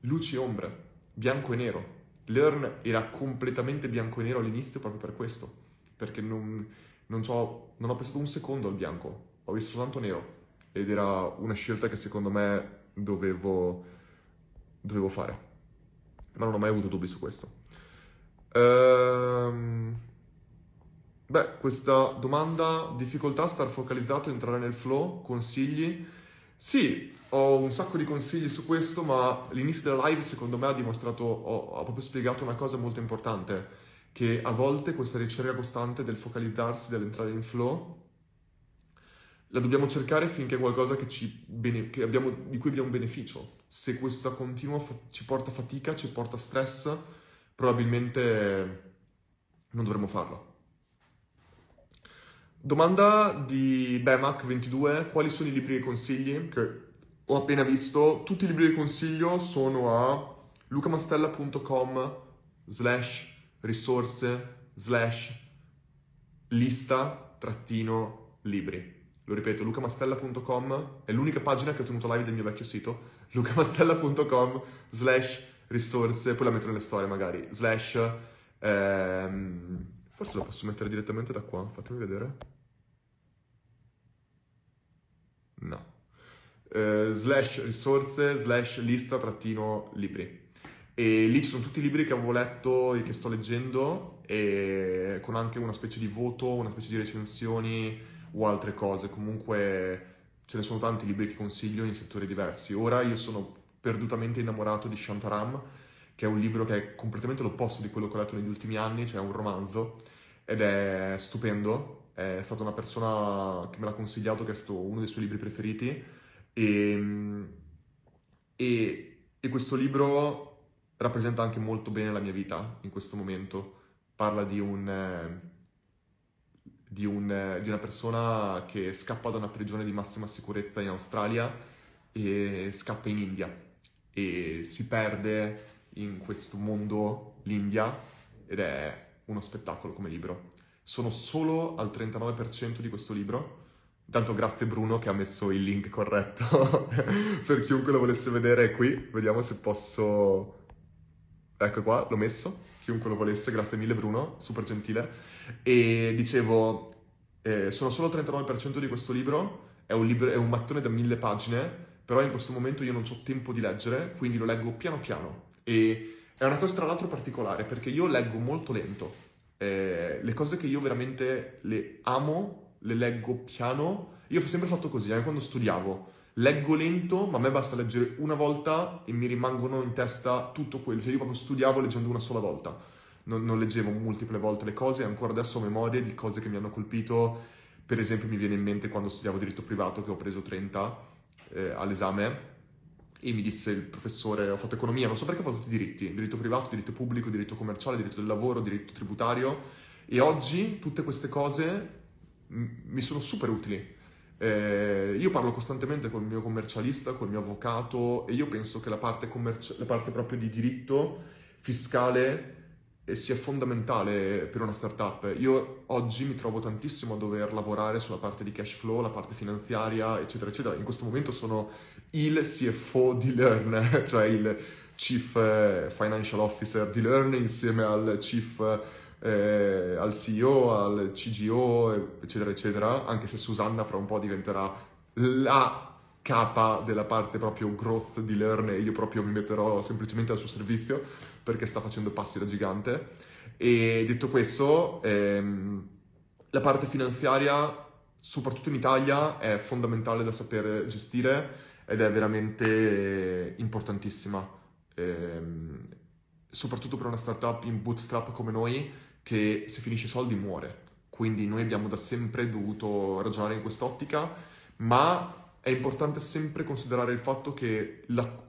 luci e ombre, bianco e nero. Learn era completamente bianco e nero all'inizio proprio per questo, perché non, non, non ho pensato un secondo al bianco, ho visto soltanto nero ed era una scelta che secondo me dovevo, dovevo fare, ma non ho mai avuto dubbi su questo. Ehm... Beh, questa domanda, difficoltà a star focalizzato, entrare nel flow, consigli? Sì, ho un sacco di consigli su questo, ma l'inizio della live secondo me ha dimostrato, ho, ho proprio spiegato una cosa molto importante, che a volte questa ricerca costante del focalizzarsi, dell'entrare in flow, la dobbiamo cercare finché è qualcosa che bene, che abbiamo, di cui abbiamo beneficio. Se questa continua fa, ci porta fatica, ci porta stress, probabilmente non dovremmo farla. Domanda di Bemac22, quali sono i libri che consigli? Che ho appena visto, tutti i libri che consiglio sono a lucamastella.com slash risorse slash lista trattino libri. Lo ripeto, lucamastella.com è l'unica pagina che ho tenuto live del mio vecchio sito, lucamastella.com slash risorse, poi la metto nelle storie magari, slash... Ehm, forse la posso mettere direttamente da qua, fatemi vedere. No. Eh, slash risorse, slash lista, trattino, libri. E lì ci sono tutti i libri che avevo letto e che sto leggendo, e con anche una specie di voto, una specie di recensioni o altre cose. Comunque ce ne sono tanti libri che consiglio in settori diversi. Ora io sono perdutamente innamorato di Shantaram, che è un libro che è completamente l'opposto di quello che ho letto negli ultimi anni, cioè un romanzo, ed è stupendo. È stata una persona che me l'ha consigliato, che è stato uno dei suoi libri preferiti. E, e, e questo libro rappresenta anche molto bene la mia vita in questo momento. Parla di un di, un, di, una persona che scappa da una prigione di massima sicurezza in Australia e scappa in India e si perde in questo mondo l'India ed è uno spettacolo come libro. Sono solo al 39% di questo libro. Intanto grazie Bruno che ha messo il link corretto per chiunque lo volesse vedere qui. Vediamo se posso... Ecco qua, l'ho messo. Chiunque lo volesse, grazie mille Bruno, super gentile. E dicevo, eh, sono solo il 39% di questo libro, è un, libro, è un mattone da mille pagine, però in questo momento io non ho tempo di leggere, quindi lo leggo piano piano. E è una cosa tra l'altro particolare, perché io leggo molto lento. Eh, le cose che io veramente le amo, le leggo piano. Io ho sempre fatto così, anche quando studiavo. Leggo lento, ma a me basta leggere una volta e mi rimangono in testa tutto quello. Cioè io proprio studiavo leggendo una sola volta non, non leggevo multiple volte le cose ancora adesso ho memoria di cose che mi hanno colpito. Per esempio mi viene in mente quando studiavo diritto privato che ho preso 30 eh, all'esame e mi disse il professore, ho fatto economia, non so perché ho fatto tutti i diritti, diritto privato, diritto pubblico, diritto commerciale, diritto del lavoro, diritto tributario e oggi tutte queste cose mi sono super utili. Eh, io parlo costantemente con il mio commercialista, con il mio avvocato e io penso che la parte, commerci- la parte proprio di diritto fiscale sia fondamentale per una startup. Io oggi mi trovo tantissimo a dover lavorare sulla parte di cash flow, la parte finanziaria, eccetera, eccetera. In questo momento sono il CFO di Learn, cioè il Chief eh, Financial Officer di Learn insieme al Chief, eh, al CEO, al CGO, eccetera, eccetera, anche se Susanna fra un po' diventerà la capa della parte proprio growth di Learn e io proprio mi metterò semplicemente al suo servizio perché sta facendo passi da gigante. E detto questo, ehm, la parte finanziaria, soprattutto in Italia, è fondamentale da saper gestire ed è veramente importantissima. Ehm, soprattutto per una startup in bootstrap come noi, che se finisce i soldi muore. Quindi noi abbiamo da sempre dovuto ragionare in quest'ottica, ma è importante sempre considerare il fatto che la,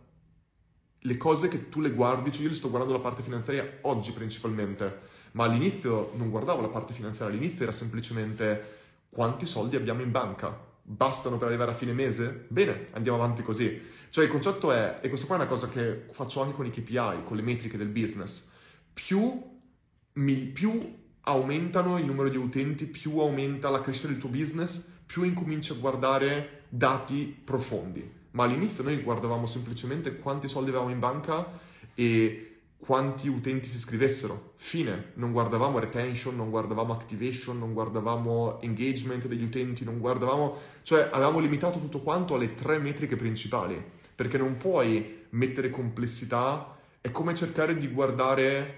le cose che tu le guardi, cioè io le sto guardando la parte finanziaria oggi principalmente, ma all'inizio non guardavo la parte finanziaria, all'inizio era semplicemente quanti soldi abbiamo in banca, bastano per arrivare a fine mese? Bene, andiamo avanti così. Cioè il concetto è, e questo qua è una cosa che faccio anche con i KPI, con le metriche del business, più, mi, più aumentano il numero di utenti, più aumenta la crescita del tuo business, più incominci a guardare dati profondi ma all'inizio noi guardavamo semplicemente quanti soldi avevamo in banca e quanti utenti si iscrivessero. Fine. Non guardavamo retention, non guardavamo activation, non guardavamo engagement degli utenti, non guardavamo... Cioè avevamo limitato tutto quanto alle tre metriche principali, perché non puoi mettere complessità, è come cercare di guardare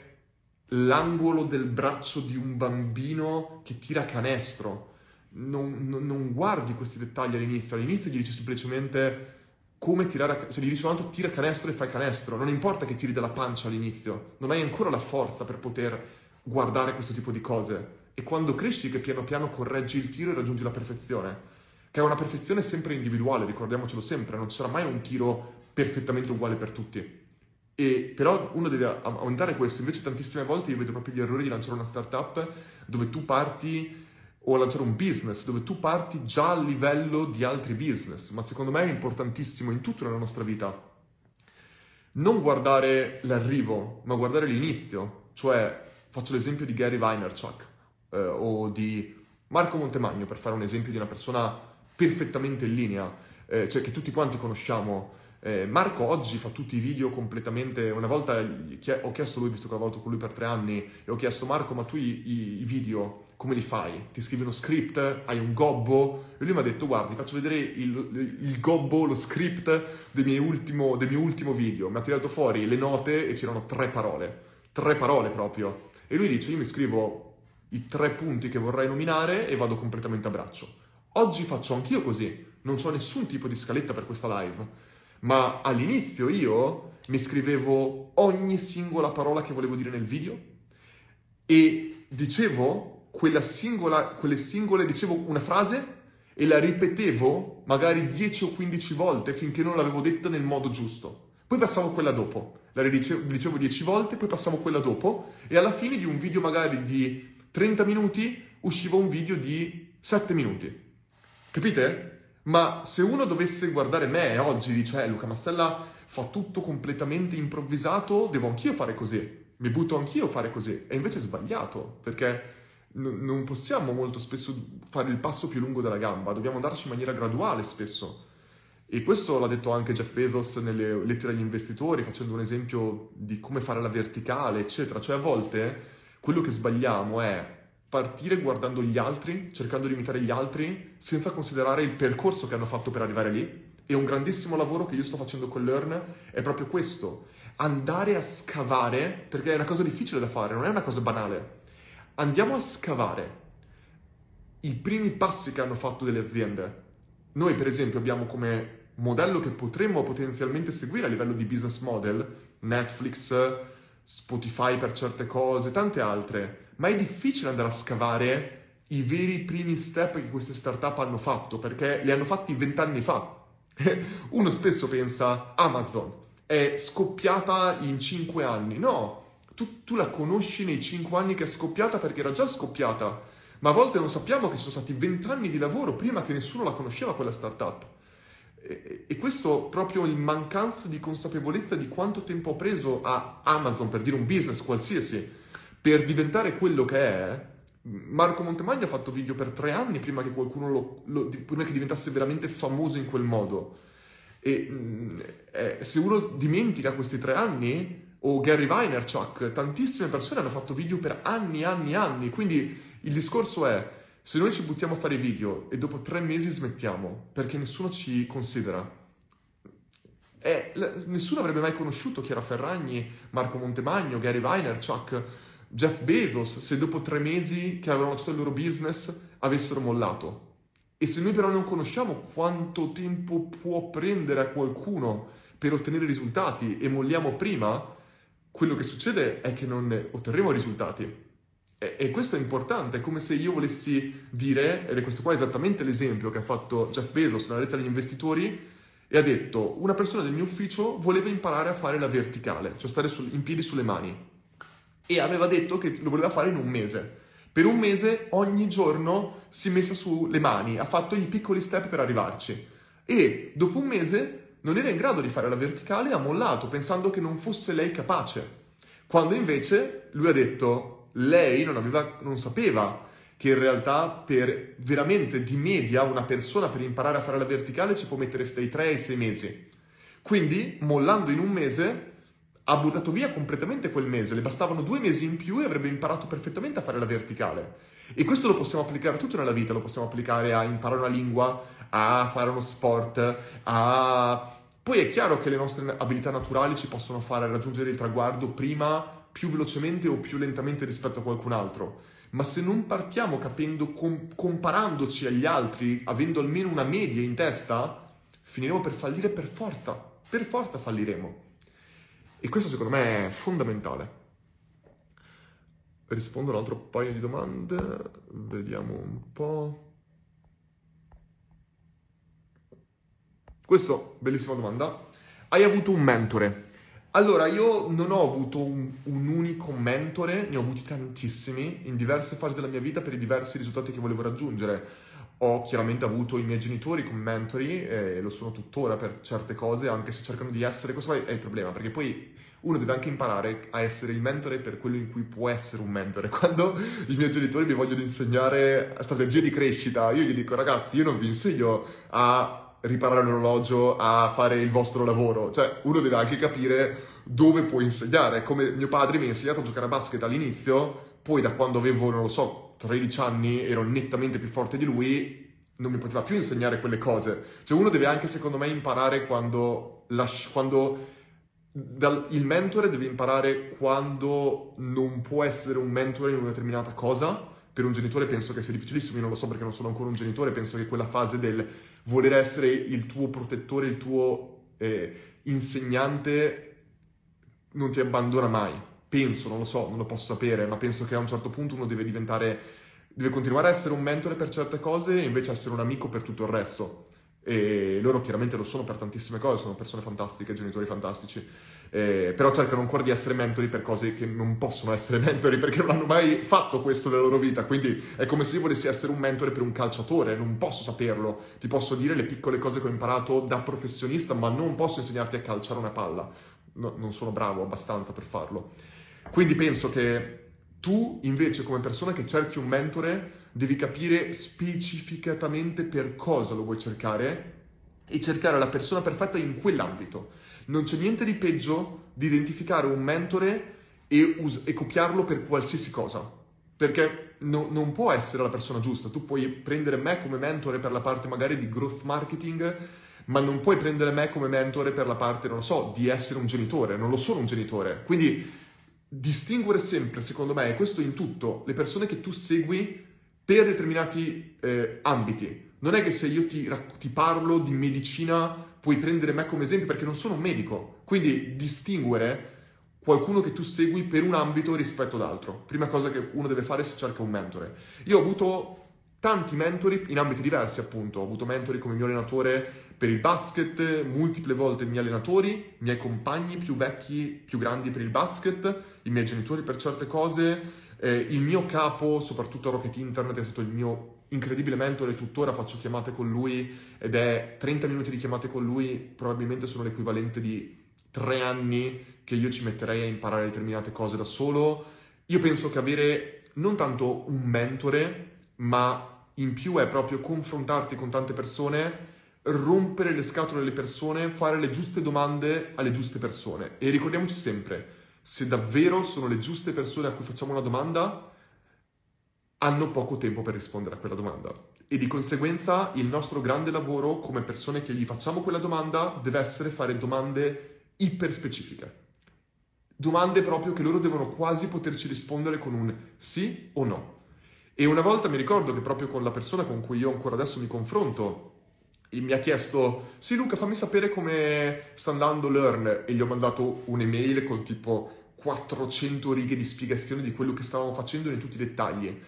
l'angolo del braccio di un bambino che tira canestro. Non, non, non guardi questi dettagli all'inizio, all'inizio gli dici semplicemente come tirare, cioè gli dici soltanto tira canestro e fai canestro, non importa che tiri dalla pancia all'inizio, non hai ancora la forza per poter guardare questo tipo di cose. E quando cresci che piano piano correggi il tiro e raggiungi la perfezione, che è una perfezione sempre individuale, ricordiamocelo sempre, non ci sarà mai un tiro perfettamente uguale per tutti. E però uno deve aumentare questo, invece tantissime volte io vedo proprio gli errori di lanciare una startup dove tu parti o lanciare un business dove tu parti già a livello di altri business, ma secondo me è importantissimo in tutta la nostra vita non guardare l'arrivo, ma guardare l'inizio. Cioè, faccio l'esempio di Gary Vaynerchuk eh, o di Marco Montemagno per fare un esempio di una persona perfettamente in linea, eh, cioè che tutti quanti conosciamo. Eh, Marco oggi fa tutti i video completamente. Una volta ho chiesto a lui, visto che ho lavorato con lui per tre anni, e ho chiesto Marco, ma tu i, i video come li fai? Ti scrivi uno script, hai un gobbo? E lui mi ha detto, guardi, faccio vedere il, il gobbo, lo script del ultimo, del mio ultimo video. Mi ha tirato fuori le note e c'erano tre parole. Tre parole proprio. E lui dice, io mi scrivo i tre punti che vorrei nominare e vado completamente a braccio. Oggi faccio anch'io così. Non ho nessun tipo di scaletta per questa live. Ma all'inizio io mi scrivevo ogni singola parola che volevo dire nel video e dicevo quella singola, quelle singole, dicevo una frase e la ripetevo magari 10 o 15 volte finché non l'avevo detta nel modo giusto. Poi passavo quella dopo, la ridicevo, dicevo 10 volte, poi passavo quella dopo e alla fine di un video magari di 30 minuti usciva un video di 7 minuti. Capite? Ma se uno dovesse guardare me oggi e dice, eh, Luca Mastella fa tutto completamente improvvisato, devo anch'io fare così, mi butto anch'io a fare così. E invece è sbagliato, perché non possiamo molto spesso fare il passo più lungo della gamba, dobbiamo andarci in maniera graduale spesso. E questo l'ha detto anche Jeff Bezos nelle lettere agli investitori, facendo un esempio di come fare la verticale, eccetera. Cioè a volte quello che sbagliamo è partire guardando gli altri, cercando di imitare gli altri, senza considerare il percorso che hanno fatto per arrivare lì. E un grandissimo lavoro che io sto facendo con Learn è proprio questo, andare a scavare, perché è una cosa difficile da fare, non è una cosa banale andiamo a scavare i primi passi che hanno fatto delle aziende. Noi, per esempio, abbiamo come modello che potremmo potenzialmente seguire a livello di business model Netflix, Spotify per certe cose, tante altre, ma è difficile andare a scavare i veri primi step che queste startup hanno fatto, perché li hanno fatti vent'anni fa. Uno spesso pensa Amazon è scoppiata in cinque anni. No, tu, tu la conosci nei 5 anni che è scoppiata perché era già scoppiata, ma a volte non sappiamo che ci sono stati 20 anni di lavoro prima che nessuno la conosceva quella startup. E, questo proprio in mancanza di consapevolezza di quanto tempo ha preso a Amazon, per dire un business qualsiasi, per diventare quello che è. Marco Montemagno ha fatto video per tre anni prima che qualcuno lo, lo prima che diventasse veramente famoso in quel modo. E mm, eh, se uno dimentica questi tre anni, o Gary Vaynerchuk, tantissime persone hanno fatto video per anni, anni, anni, quindi il discorso è, se noi ci buttiamo a fare video e dopo tre mesi smettiamo perché nessuno ci considera, eh, nessuno avrebbe mai conosciuto Chiara Ferragni, Marco Montemagno, Gary Vaynerchuk, Jeff Bezos, se dopo tre mesi che avevano lanciato il loro business avessero mollato. E se noi però non conosciamo quanto tempo può prendere a qualcuno per ottenere risultati e molliamo prima, quello che succede è che non otterremo risultati. E, e, questo è importante, è come se io volessi dire, ed è questo qua esattamente l'esempio che ha fatto Jeff Bezos nella lettera agli investitori, e ha detto una persona del mio ufficio voleva imparare a fare la verticale, cioè stare sul, in piedi sulle mani, e aveva detto che lo voleva fare in un mese. Per un mese ogni giorno si è messa sulle mani, ha fatto i piccoli step per arrivarci. E dopo un mese non era in grado di fare la verticale e ha mollato pensando che non fosse lei capace. Quando invece lui ha detto lei non, aveva, non sapeva che in realtà per veramente di media una persona per imparare a fare la verticale ci può mettere dai 3 ai 6 mesi. Quindi, mollando in un mese, ha buttato via completamente quel mese, le bastavano due mesi in più e avrebbe imparato perfettamente a fare la verticale. E questo lo possiamo applicare tutto nella vita, lo possiamo applicare a imparare una lingua, a fare uno sport, a... Poi è chiaro che le nostre abilità naturali ci possono fare raggiungere il traguardo prima, più velocemente o più lentamente rispetto a qualcun altro. Ma se non partiamo capendo, com- comparandoci agli altri, avendo almeno una media in testa, finiremo per fallire per forza. Per forza falliremo. E questo secondo me è fondamentale. Rispondo a un altro paio di domande, vediamo un po'. Questo, bellissima domanda. Hai avuto un mentore? Allora, io non ho avuto un, un, unico mentore, ne ho avuti tantissimi in diverse fasi della mia vita per i diversi risultati che volevo raggiungere. Ho chiaramente avuto i miei genitori come mentori e lo sono tuttora per certe cose, anche se cercano di essere. Questo è il problema, perché poi uno deve anche imparare a essere il mentore per quello in cui può essere un mentore. Quando i miei genitori mi vogliono insegnare strategie di crescita, io gli dico ragazzi, io non vi insegno a riparare l'orologio a fare il vostro lavoro. Cioè, uno deve anche capire dove può insegnare. Come mio padre mi ha insegnato a giocare a basket all'inizio, poi da quando avevo, non lo so, 13 anni ero nettamente più forte di lui, non mi poteva più insegnare quelle cose. Cioè, uno deve anche, secondo me, imparare quando, lasci- quando dal, il mentore deve imparare quando non può essere un mentore in una determinata cosa. Per un genitore penso che sia difficilissimo, io non lo so perché non sono ancora un genitore, penso che quella fase del voler essere il tuo protettore, il tuo eh, insegnante non ti abbandona mai. Penso, non lo so, non lo posso sapere, ma penso che a un certo punto uno deve diventare, deve continuare a essere un mentore per certe cose e invece essere un amico per tutto il resto. E loro chiaramente lo sono per tantissime cose, sono persone fantastiche, genitori fantastici, eh, però cercano ancora di essere mentori per cose che non possono essere mentori perché non hanno mai fatto questo nella loro vita. Quindi è come se io volessi essere un mentore per un calciatore, non posso saperlo. Ti posso dire le piccole cose che ho imparato da professionista, ma non posso insegnarti a calciare una palla. No, non sono bravo abbastanza per farlo. Quindi penso che tu invece come persona che cerchi un mentore devi capire specificatamente per cosa lo vuoi cercare e cercare la persona perfetta in quell'ambito. Non c'è niente di peggio di identificare un mentore e, us- e copiarlo per qualsiasi cosa, perché no- non può essere la persona giusta. Tu puoi prendere me come mentore per la parte magari di growth marketing, ma non puoi prendere me come mentore per la parte, non lo so, di essere un genitore. Non lo sono un genitore. Quindi distinguere sempre, secondo me, e questo in tutto, le persone che tu segui per determinati eh, ambiti. Non è che se io ti, ti, parlo di medicina puoi prendere me come esempio perché non sono un medico. Quindi distinguere qualcuno che tu segui per un ambito rispetto ad altro. Prima cosa che uno deve fare se cerca un mentore. Io ho avuto tanti mentori in ambiti diversi, appunto. Ho avuto mentori come mio allenatore per il basket, multiple volte i miei allenatori, i miei compagni più vecchi, più grandi per il basket, i miei genitori per certe cose, eh, il mio capo, soprattutto a Rocket Internet, è stato il mio incredibile mentore, tuttora faccio chiamate con lui ed è 30 minuti di chiamate con lui, probabilmente sono l'equivalente di tre anni che io ci metterei a imparare determinate cose da solo. Io penso che avere non tanto un mentore, ma in più è proprio confrontarti con tante persone, rompere le scatole alle persone, fare le giuste domande alle giuste persone. E ricordiamoci sempre, se davvero sono le giuste persone a cui facciamo una domanda, hanno poco tempo per rispondere a quella domanda. E di conseguenza il nostro grande lavoro come persone che gli facciamo quella domanda deve essere fare domande iper specifiche. Domande proprio che loro devono quasi poterci rispondere con un sì o no. E una volta mi ricordo che proprio con la persona con cui io ancora adesso mi confronto, mi ha chiesto, sì Luca fammi sapere come sta andando Learn e gli ho mandato un'email con tipo 400 righe di spiegazione di quello che stavamo facendo in tutti i dettagli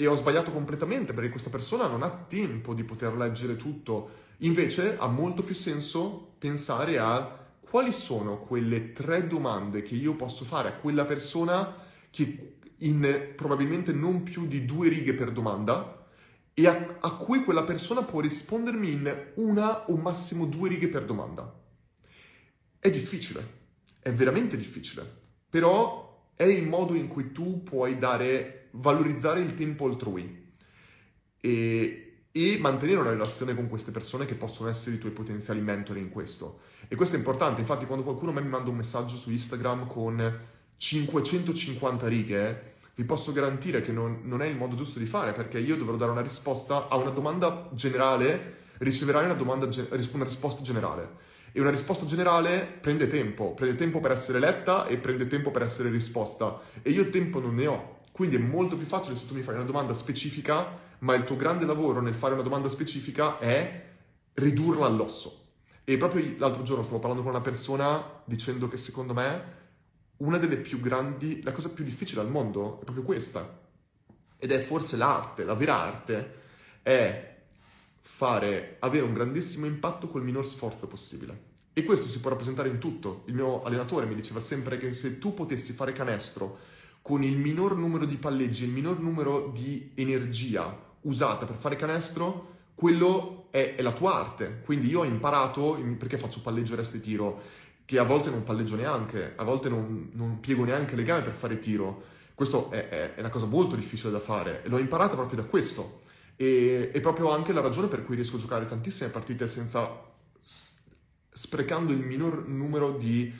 e ho sbagliato completamente perché questa persona non ha tempo di poter leggere tutto. Invece ha molto più senso pensare a quali sono quelle tre domande che io posso fare a quella persona che in probabilmente non più di due righe per domanda e a, a cui quella persona può rispondermi in una o massimo due righe per domanda. È difficile, è veramente difficile, però è il modo in cui tu puoi dare, valorizzare il tempo altrui. E e mantenere una relazione con queste persone che possono essere i tuoi potenziali mentori in questo. E questo è importante, infatti quando qualcuno mi manda un messaggio su Instagram con 550 righe, vi posso garantire che non, non, è il modo giusto di fare, perché io dovrò dare una risposta a una domanda generale, riceverai una, domanda, una risposta generale. E una risposta generale prende tempo, prende tempo per essere letta e prende tempo per essere risposta. E io tempo non ne ho. Quindi è molto più facile se tu mi fai una domanda specifica, ma il tuo grande lavoro nel fare una domanda specifica è ridurla all'osso. E proprio l'altro giorno stavo parlando con una persona dicendo che secondo me una delle più grandi, la cosa più difficile al mondo è proprio questa. Ed è forse l'arte, la vera arte, è fare, avere un grandissimo impatto col minor sforzo possibile. E questo si può rappresentare in tutto. Il mio allenatore mi diceva sempre che se tu potessi fare canestro con il minor numero di palleggi, il minor numero di energia usata per fare canestro, quello è, è la tua arte. Quindi io ho imparato, perché faccio palleggio, resto e tiro, che a volte non palleggio neanche, a volte non, non piego neanche le gambe per fare tiro. Questo è, è, è, una cosa molto difficile da fare e l'ho imparata proprio da questo. E è proprio anche la ragione per cui riesco a giocare tantissime partite senza sprecando il minor numero di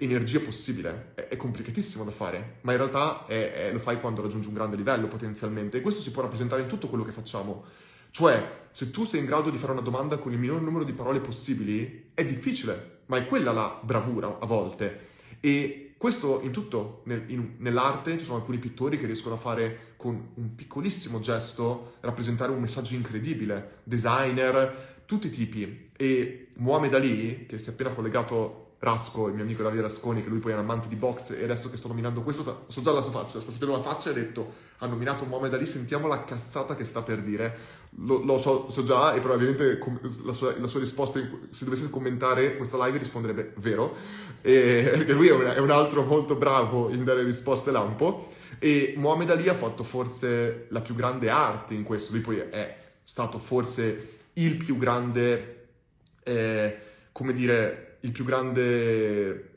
energia possibile. È, è, complicatissimo da fare, ma in realtà è, è, lo fai quando raggiungi un grande livello potenzialmente. E questo si può rappresentare in tutto quello che facciamo. Cioè, se tu sei in grado di fare una domanda con il minor numero di parole possibili, è difficile, ma è quella la bravura a volte. E questo in tutto, nel, in, nell'arte ci sono alcuni pittori che riescono a fare con un piccolissimo gesto rappresentare un messaggio incredibile, designer, tutti i tipi. E Muhammad Ali, che si è appena collegato Rasco, il mio amico Davide Rasconi, che lui poi è un amante di box, e adesso che sto nominando questo, so già la sua faccia, sta facendo la faccia e ha detto, ha nominato Muhammad Ali, sentiamo la cazzata che sta per dire. Lo, lo so, so, già e probabilmente la sua, la sua, risposta, se dovesse commentare questa live risponderebbe vero, e, perché lui è un, è un altro molto bravo in dare risposte lampo. E Muhammad Ali ha fatto forse la più grande arte in questo, lui poi è stato forse il più grande, eh, come dire, il più grande,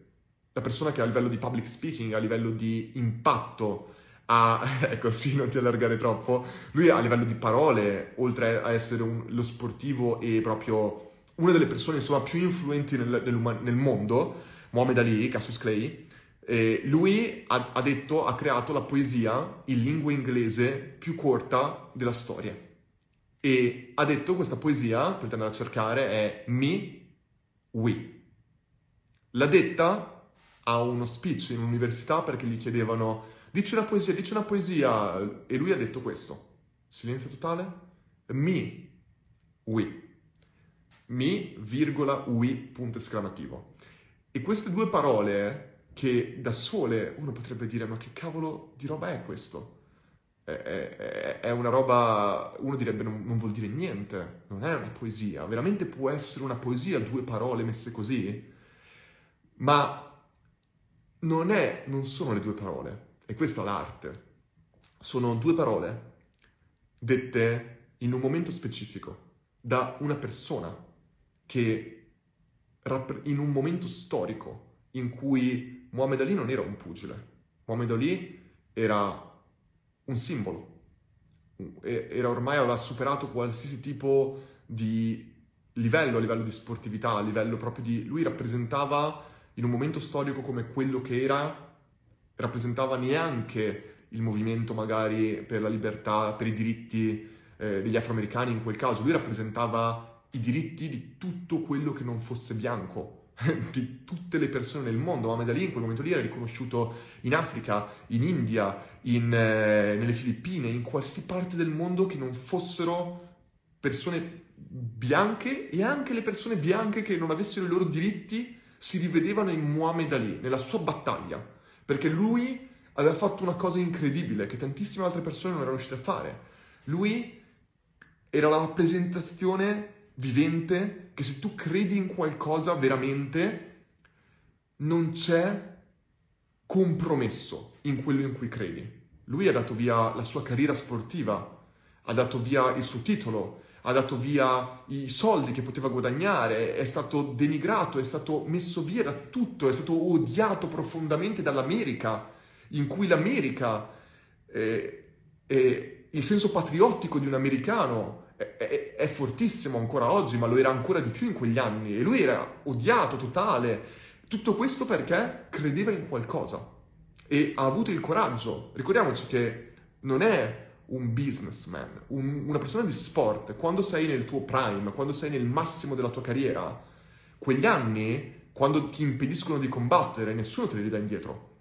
la persona che a livello di public speaking, a livello di impatto, ha, ecco sì, non ti allargare troppo, lui a livello di parole, oltre a essere un, lo sportivo e proprio una delle persone insomma più influenti nel, nel mondo, Muhammad Ali, Cassius Clay, eh, lui ha, ha, detto, ha creato la poesia in lingua inglese più corta della storia. E ha detto questa poesia, per andare a cercare, è me, we. L'ha detta a uno speech in università perché gli chiedevano dici una poesia, dici una poesia e lui ha detto questo. Silenzio totale. Mi, we. Mi, virgola, we, punto esclamativo. E queste due parole che da sole uno potrebbe dire ma che cavolo di roba è questo? È, è, una roba, uno direbbe non, non vuol dire niente, non è una poesia, veramente può essere una poesia due parole messe così? Ma non, è, non sono le due parole, e questa è l'arte. Sono due parole dette in un momento specifico da una persona che in un momento storico in cui Muhammad Ali non era un pugile, Muhammad Ali era un simbolo, era ormai aveva superato qualsiasi tipo di livello a livello di sportività, a livello proprio di... lui rappresentava in un momento storico come quello che era, rappresentava neanche il movimento magari per la libertà, per i diritti eh, degli afroamericani in quel caso, lui rappresentava i diritti di tutto quello che non fosse bianco, di tutte le persone nel mondo. Mohamed Ali in quel momento lì era riconosciuto in Africa, in India, in, eh, nelle Filippine, in qualsiasi parte del mondo che non fossero persone bianche e anche le persone bianche che non avessero i loro diritti si rivedevano in Muhammad Ali, nella sua battaglia, perché lui aveva fatto una cosa incredibile che tantissime altre persone non erano riuscite a fare. Lui era la rappresentazione vivente che se tu credi in qualcosa veramente non c'è compromesso in quello in cui credi. Lui ha dato via la sua carriera sportiva, ha dato via il suo titolo, ha dato via i soldi che poteva guadagnare, è stato denigrato, è stato messo via da tutto, è stato odiato profondamente dall'America, in cui l'America, eh, eh, il senso patriottico di un americano è, è, è, fortissimo ancora oggi, ma lo era ancora di più in quegli anni e lui era odiato totale. Tutto questo perché credeva in qualcosa e ha avuto il coraggio. Ricordiamoci che non è un businessman, un, una persona di sport, quando sei nel tuo prime, quando sei nel massimo della tua carriera, quegli anni, quando ti impediscono di combattere, nessuno te li ridà indietro.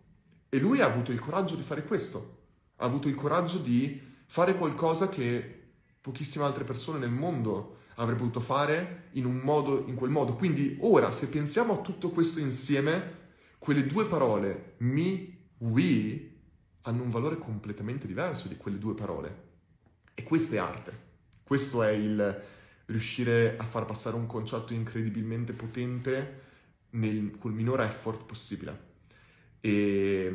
E lui ha avuto il coraggio di fare questo, ha avuto il coraggio di fare qualcosa che pochissime altre persone nel mondo avrebbero potuto fare in, un modo, in quel modo. Quindi ora, se pensiamo a tutto questo insieme, quelle due parole, me, we, hanno un valore completamente diverso di quelle due parole. E questa è arte. Questo è il riuscire a far passare un concetto incredibilmente potente nel, col minore effort possibile. E,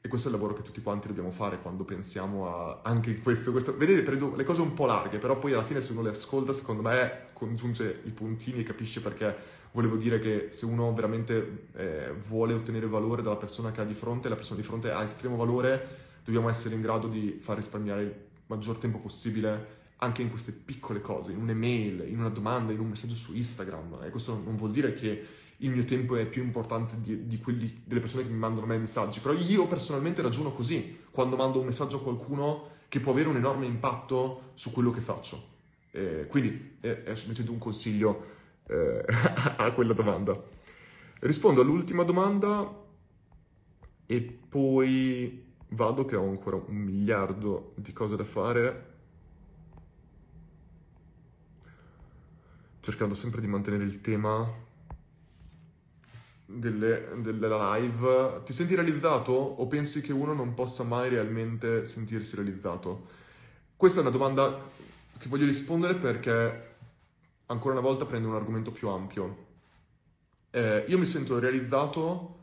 e, questo è il lavoro che tutti quanti dobbiamo fare quando pensiamo a anche questo, questo. Vedete, prendo le cose un po' larghe, però poi alla fine se uno le ascolta, secondo me congiunge i puntini e capisce perché volevo dire che se uno veramente eh, vuole ottenere valore dalla persona che ha di fronte, la persona di fronte ha estremo valore, dobbiamo essere in grado di far risparmiare il maggior tempo possibile anche in queste piccole cose, in un'email, in una domanda, in un messaggio su Instagram. E questo non vuol dire che il mio tempo è più importante di, di quelli delle persone che mi mandano a me messaggi, però io personalmente ragiono così quando mando un messaggio a qualcuno che può avere un enorme impatto su quello che faccio. Eh, quindi è, è semplicemente un consiglio eh, a quella domanda. Rispondo all'ultima domanda e poi vado che ho ancora un miliardo di cose da fare. Cercando sempre di mantenere il tema delle, della live. Ti senti realizzato o pensi che uno non possa mai realmente sentirsi realizzato? Questa è una domanda che voglio rispondere perché ancora una volta prendo un argomento più ampio. Eh, io mi sento realizzato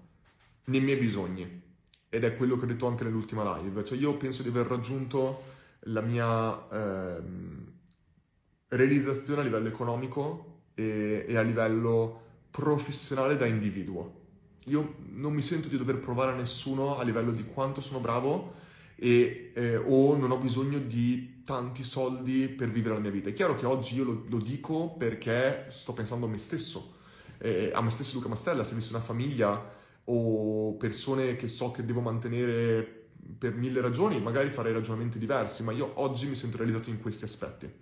nei miei bisogni ed è quello che ho detto anche nell'ultima live, cioè io penso di aver raggiunto la mia eh, realizzazione a livello economico e, e a livello professionale da individuo. Io non mi sento di dover provare a nessuno a livello di quanto sono bravo e, eh, o non ho bisogno di tanti soldi per vivere la mia vita. È chiaro che oggi io lo, lo dico perché sto pensando a me stesso, eh, a me stesso Luca Mastella, se avessi una famiglia o persone che so che devo mantenere per mille ragioni, magari farei ragionamenti diversi, ma io oggi mi sento realizzato in questi aspetti.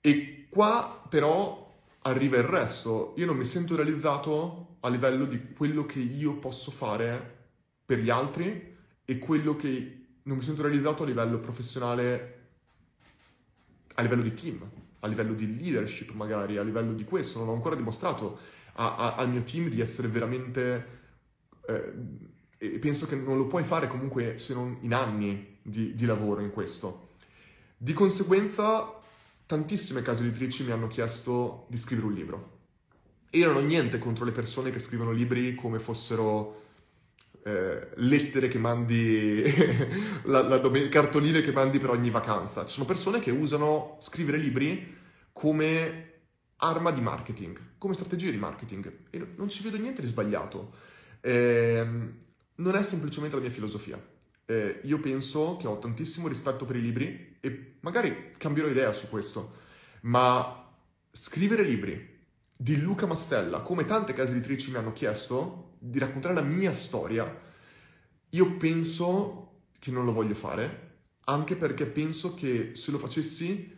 E qua però arriva il resto. Io non mi sento realizzato a livello di quello che io posso fare per gli altri e quello che non mi sento realizzato a livello professionale, a livello di team, a livello di leadership magari, a livello di questo. Non ho ancora dimostrato a, a, al mio team di essere veramente... Eh, e penso che non lo puoi fare comunque se non in anni di, di lavoro in questo. Di conseguenza, tantissime case editrici mi hanno chiesto di scrivere un libro. E io non ho niente contro le persone che scrivono libri come fossero eh, lettere che mandi, la, la domen- cartoline che mandi per ogni vacanza. Ci sono persone che usano scrivere libri come arma di marketing, come strategia di marketing. E non ci vedo niente di sbagliato. Eh, non è semplicemente la mia filosofia. Eh, io penso che ho tantissimo rispetto per i libri e magari cambierò idea su questo, ma scrivere libri di Luca Mastella, come tante case editrici mi hanno chiesto, di raccontare la mia storia, io penso che non lo voglio fare, anche perché penso che se lo facessi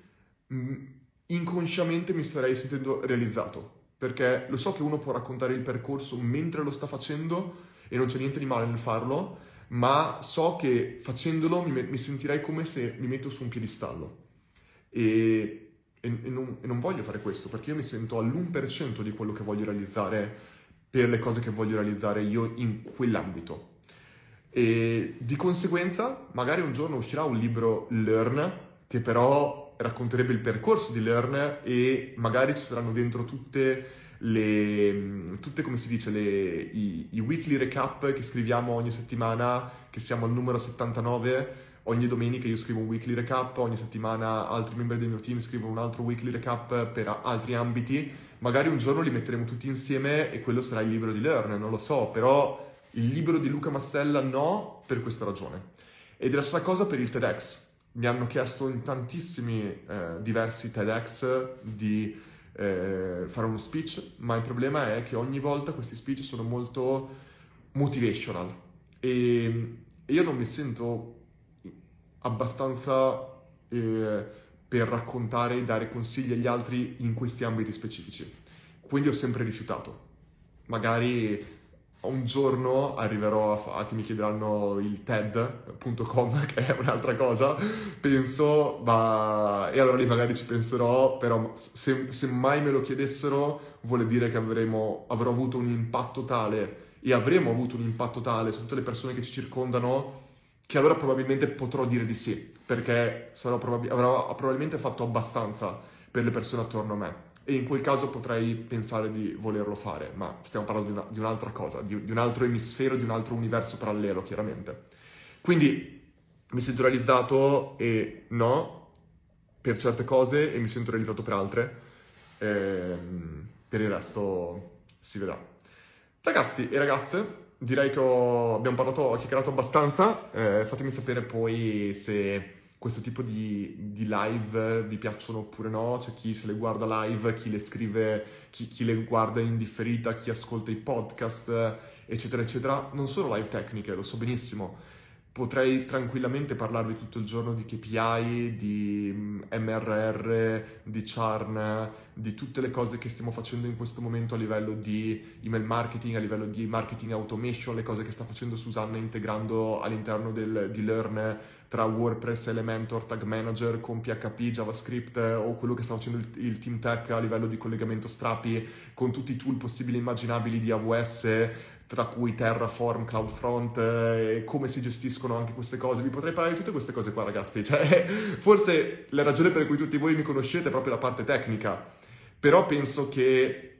mm, inconsciamente mi starei sentendo realizzato, perché lo so che uno può raccontare il percorso mentre lo sta facendo e non c'è niente di male nel farlo, ma so che facendolo mi, mi sentirei come se mi metto su un piedistallo. E, e, e, non, e non voglio fare questo, perché io mi sento all'1% di quello che voglio realizzare per le cose che voglio realizzare io in quell'ambito. E di conseguenza, magari un giorno uscirà un libro Learn, che però racconterebbe il percorso di Learn e magari ci saranno dentro tutte le, tutte come si dice, le, i, i weekly recap che scriviamo ogni settimana, che siamo al numero 79, ogni domenica io scrivo un weekly recap, ogni settimana altri membri del mio team scrivono un altro weekly recap per altri ambiti magari un giorno li metteremo tutti insieme e quello sarà il libro di Learn, non lo so, però il libro di Luca Mastella no, per questa ragione. Ed è la stessa cosa per il TEDx. mi hanno chiesto in tantissimi eh, diversi TEDx di eh, fare uno speech, ma il problema è che ogni volta questi speech sono molto motivational e io non mi sento abbastanza eh, per raccontare e dare consigli agli altri in questi ambiti specifici. Quindi ho sempre rifiutato. Magari un giorno arriverò a, a che mi chiederanno il TED.com, che è un'altra cosa, penso, ma... e allora lì magari ci penserò, però se, se mai me lo chiedessero vuole dire che avremo, avrò avuto un impatto tale e avremo avuto un impatto tale su tutte le persone che ci circondano che allora probabilmente potrò dire di sì, perché probabil- avrò probabilmente fatto abbastanza per le persone attorno a me e in quel caso potrei pensare di volerlo fare, ma stiamo parlando di, una, di un'altra cosa, di, di, un altro emisfero, di un altro universo parallelo, chiaramente. Quindi mi sento realizzato e no per certe cose e mi sento realizzato per altre. Ehm, per il resto si vedrà. Ragazzi e ragazze, direi che ho, abbiamo parlato, ho chiacchierato abbastanza. Eh, fatemi sapere poi se questo tipo di, di, live vi piacciono oppure no, c'è chi se le guarda live, chi le scrive, chi, chi, le guarda in differita, chi ascolta i podcast, eccetera, eccetera. Non sono live tecniche, lo so benissimo. Potrei tranquillamente parlarvi tutto il giorno di KPI, di MRR, di churn, di tutte le cose che stiamo facendo in questo momento a livello di email marketing, a livello di marketing automation, le cose che sta facendo Susanna integrando all'interno del, di Learn tra WordPress, Elementor, Tag Manager con PHP, JavaScript o quello che sta facendo il, il Team Tech a livello di collegamento strapi con tutti i tool possibili e immaginabili di AWS tra cui Terraform, CloudFront e come si gestiscono anche queste cose. Vi potrei parlare di tutte queste cose qua, ragazzi. Cioè, forse la ragione per cui tutti voi mi conoscete è proprio la parte tecnica, però penso che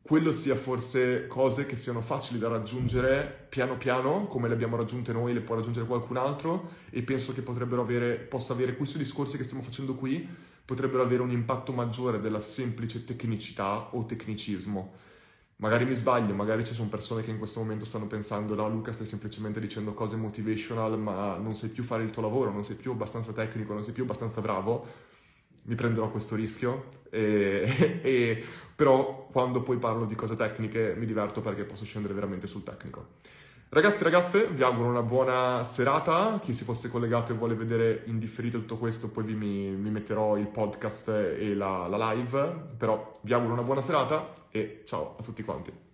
quello sia forse cose che siano facili da raggiungere piano piano, come le abbiamo raggiunte noi, le può raggiungere qualcun altro, e penso che potrebbero avere, possa avere questi discorsi che stiamo facendo qui, potrebbero avere un impatto maggiore della semplice tecnicità o tecnicismo. Magari mi sbaglio, magari ci sono persone che in questo momento stanno pensando no Luca stai semplicemente dicendo cose motivational ma non sai più fare il tuo lavoro, non sei più abbastanza tecnico, non sei più abbastanza bravo, mi prenderò questo rischio e, e però quando poi parlo di cose tecniche mi diverto perché posso scendere veramente sul tecnico. Ragazzi e ragazze, vi auguro una buona serata. Chi si fosse collegato e vuole vedere in differito tutto questo, poi vi mi, mi metterò il podcast e la, la live. Però vi auguro una buona serata e ciao a tutti quanti.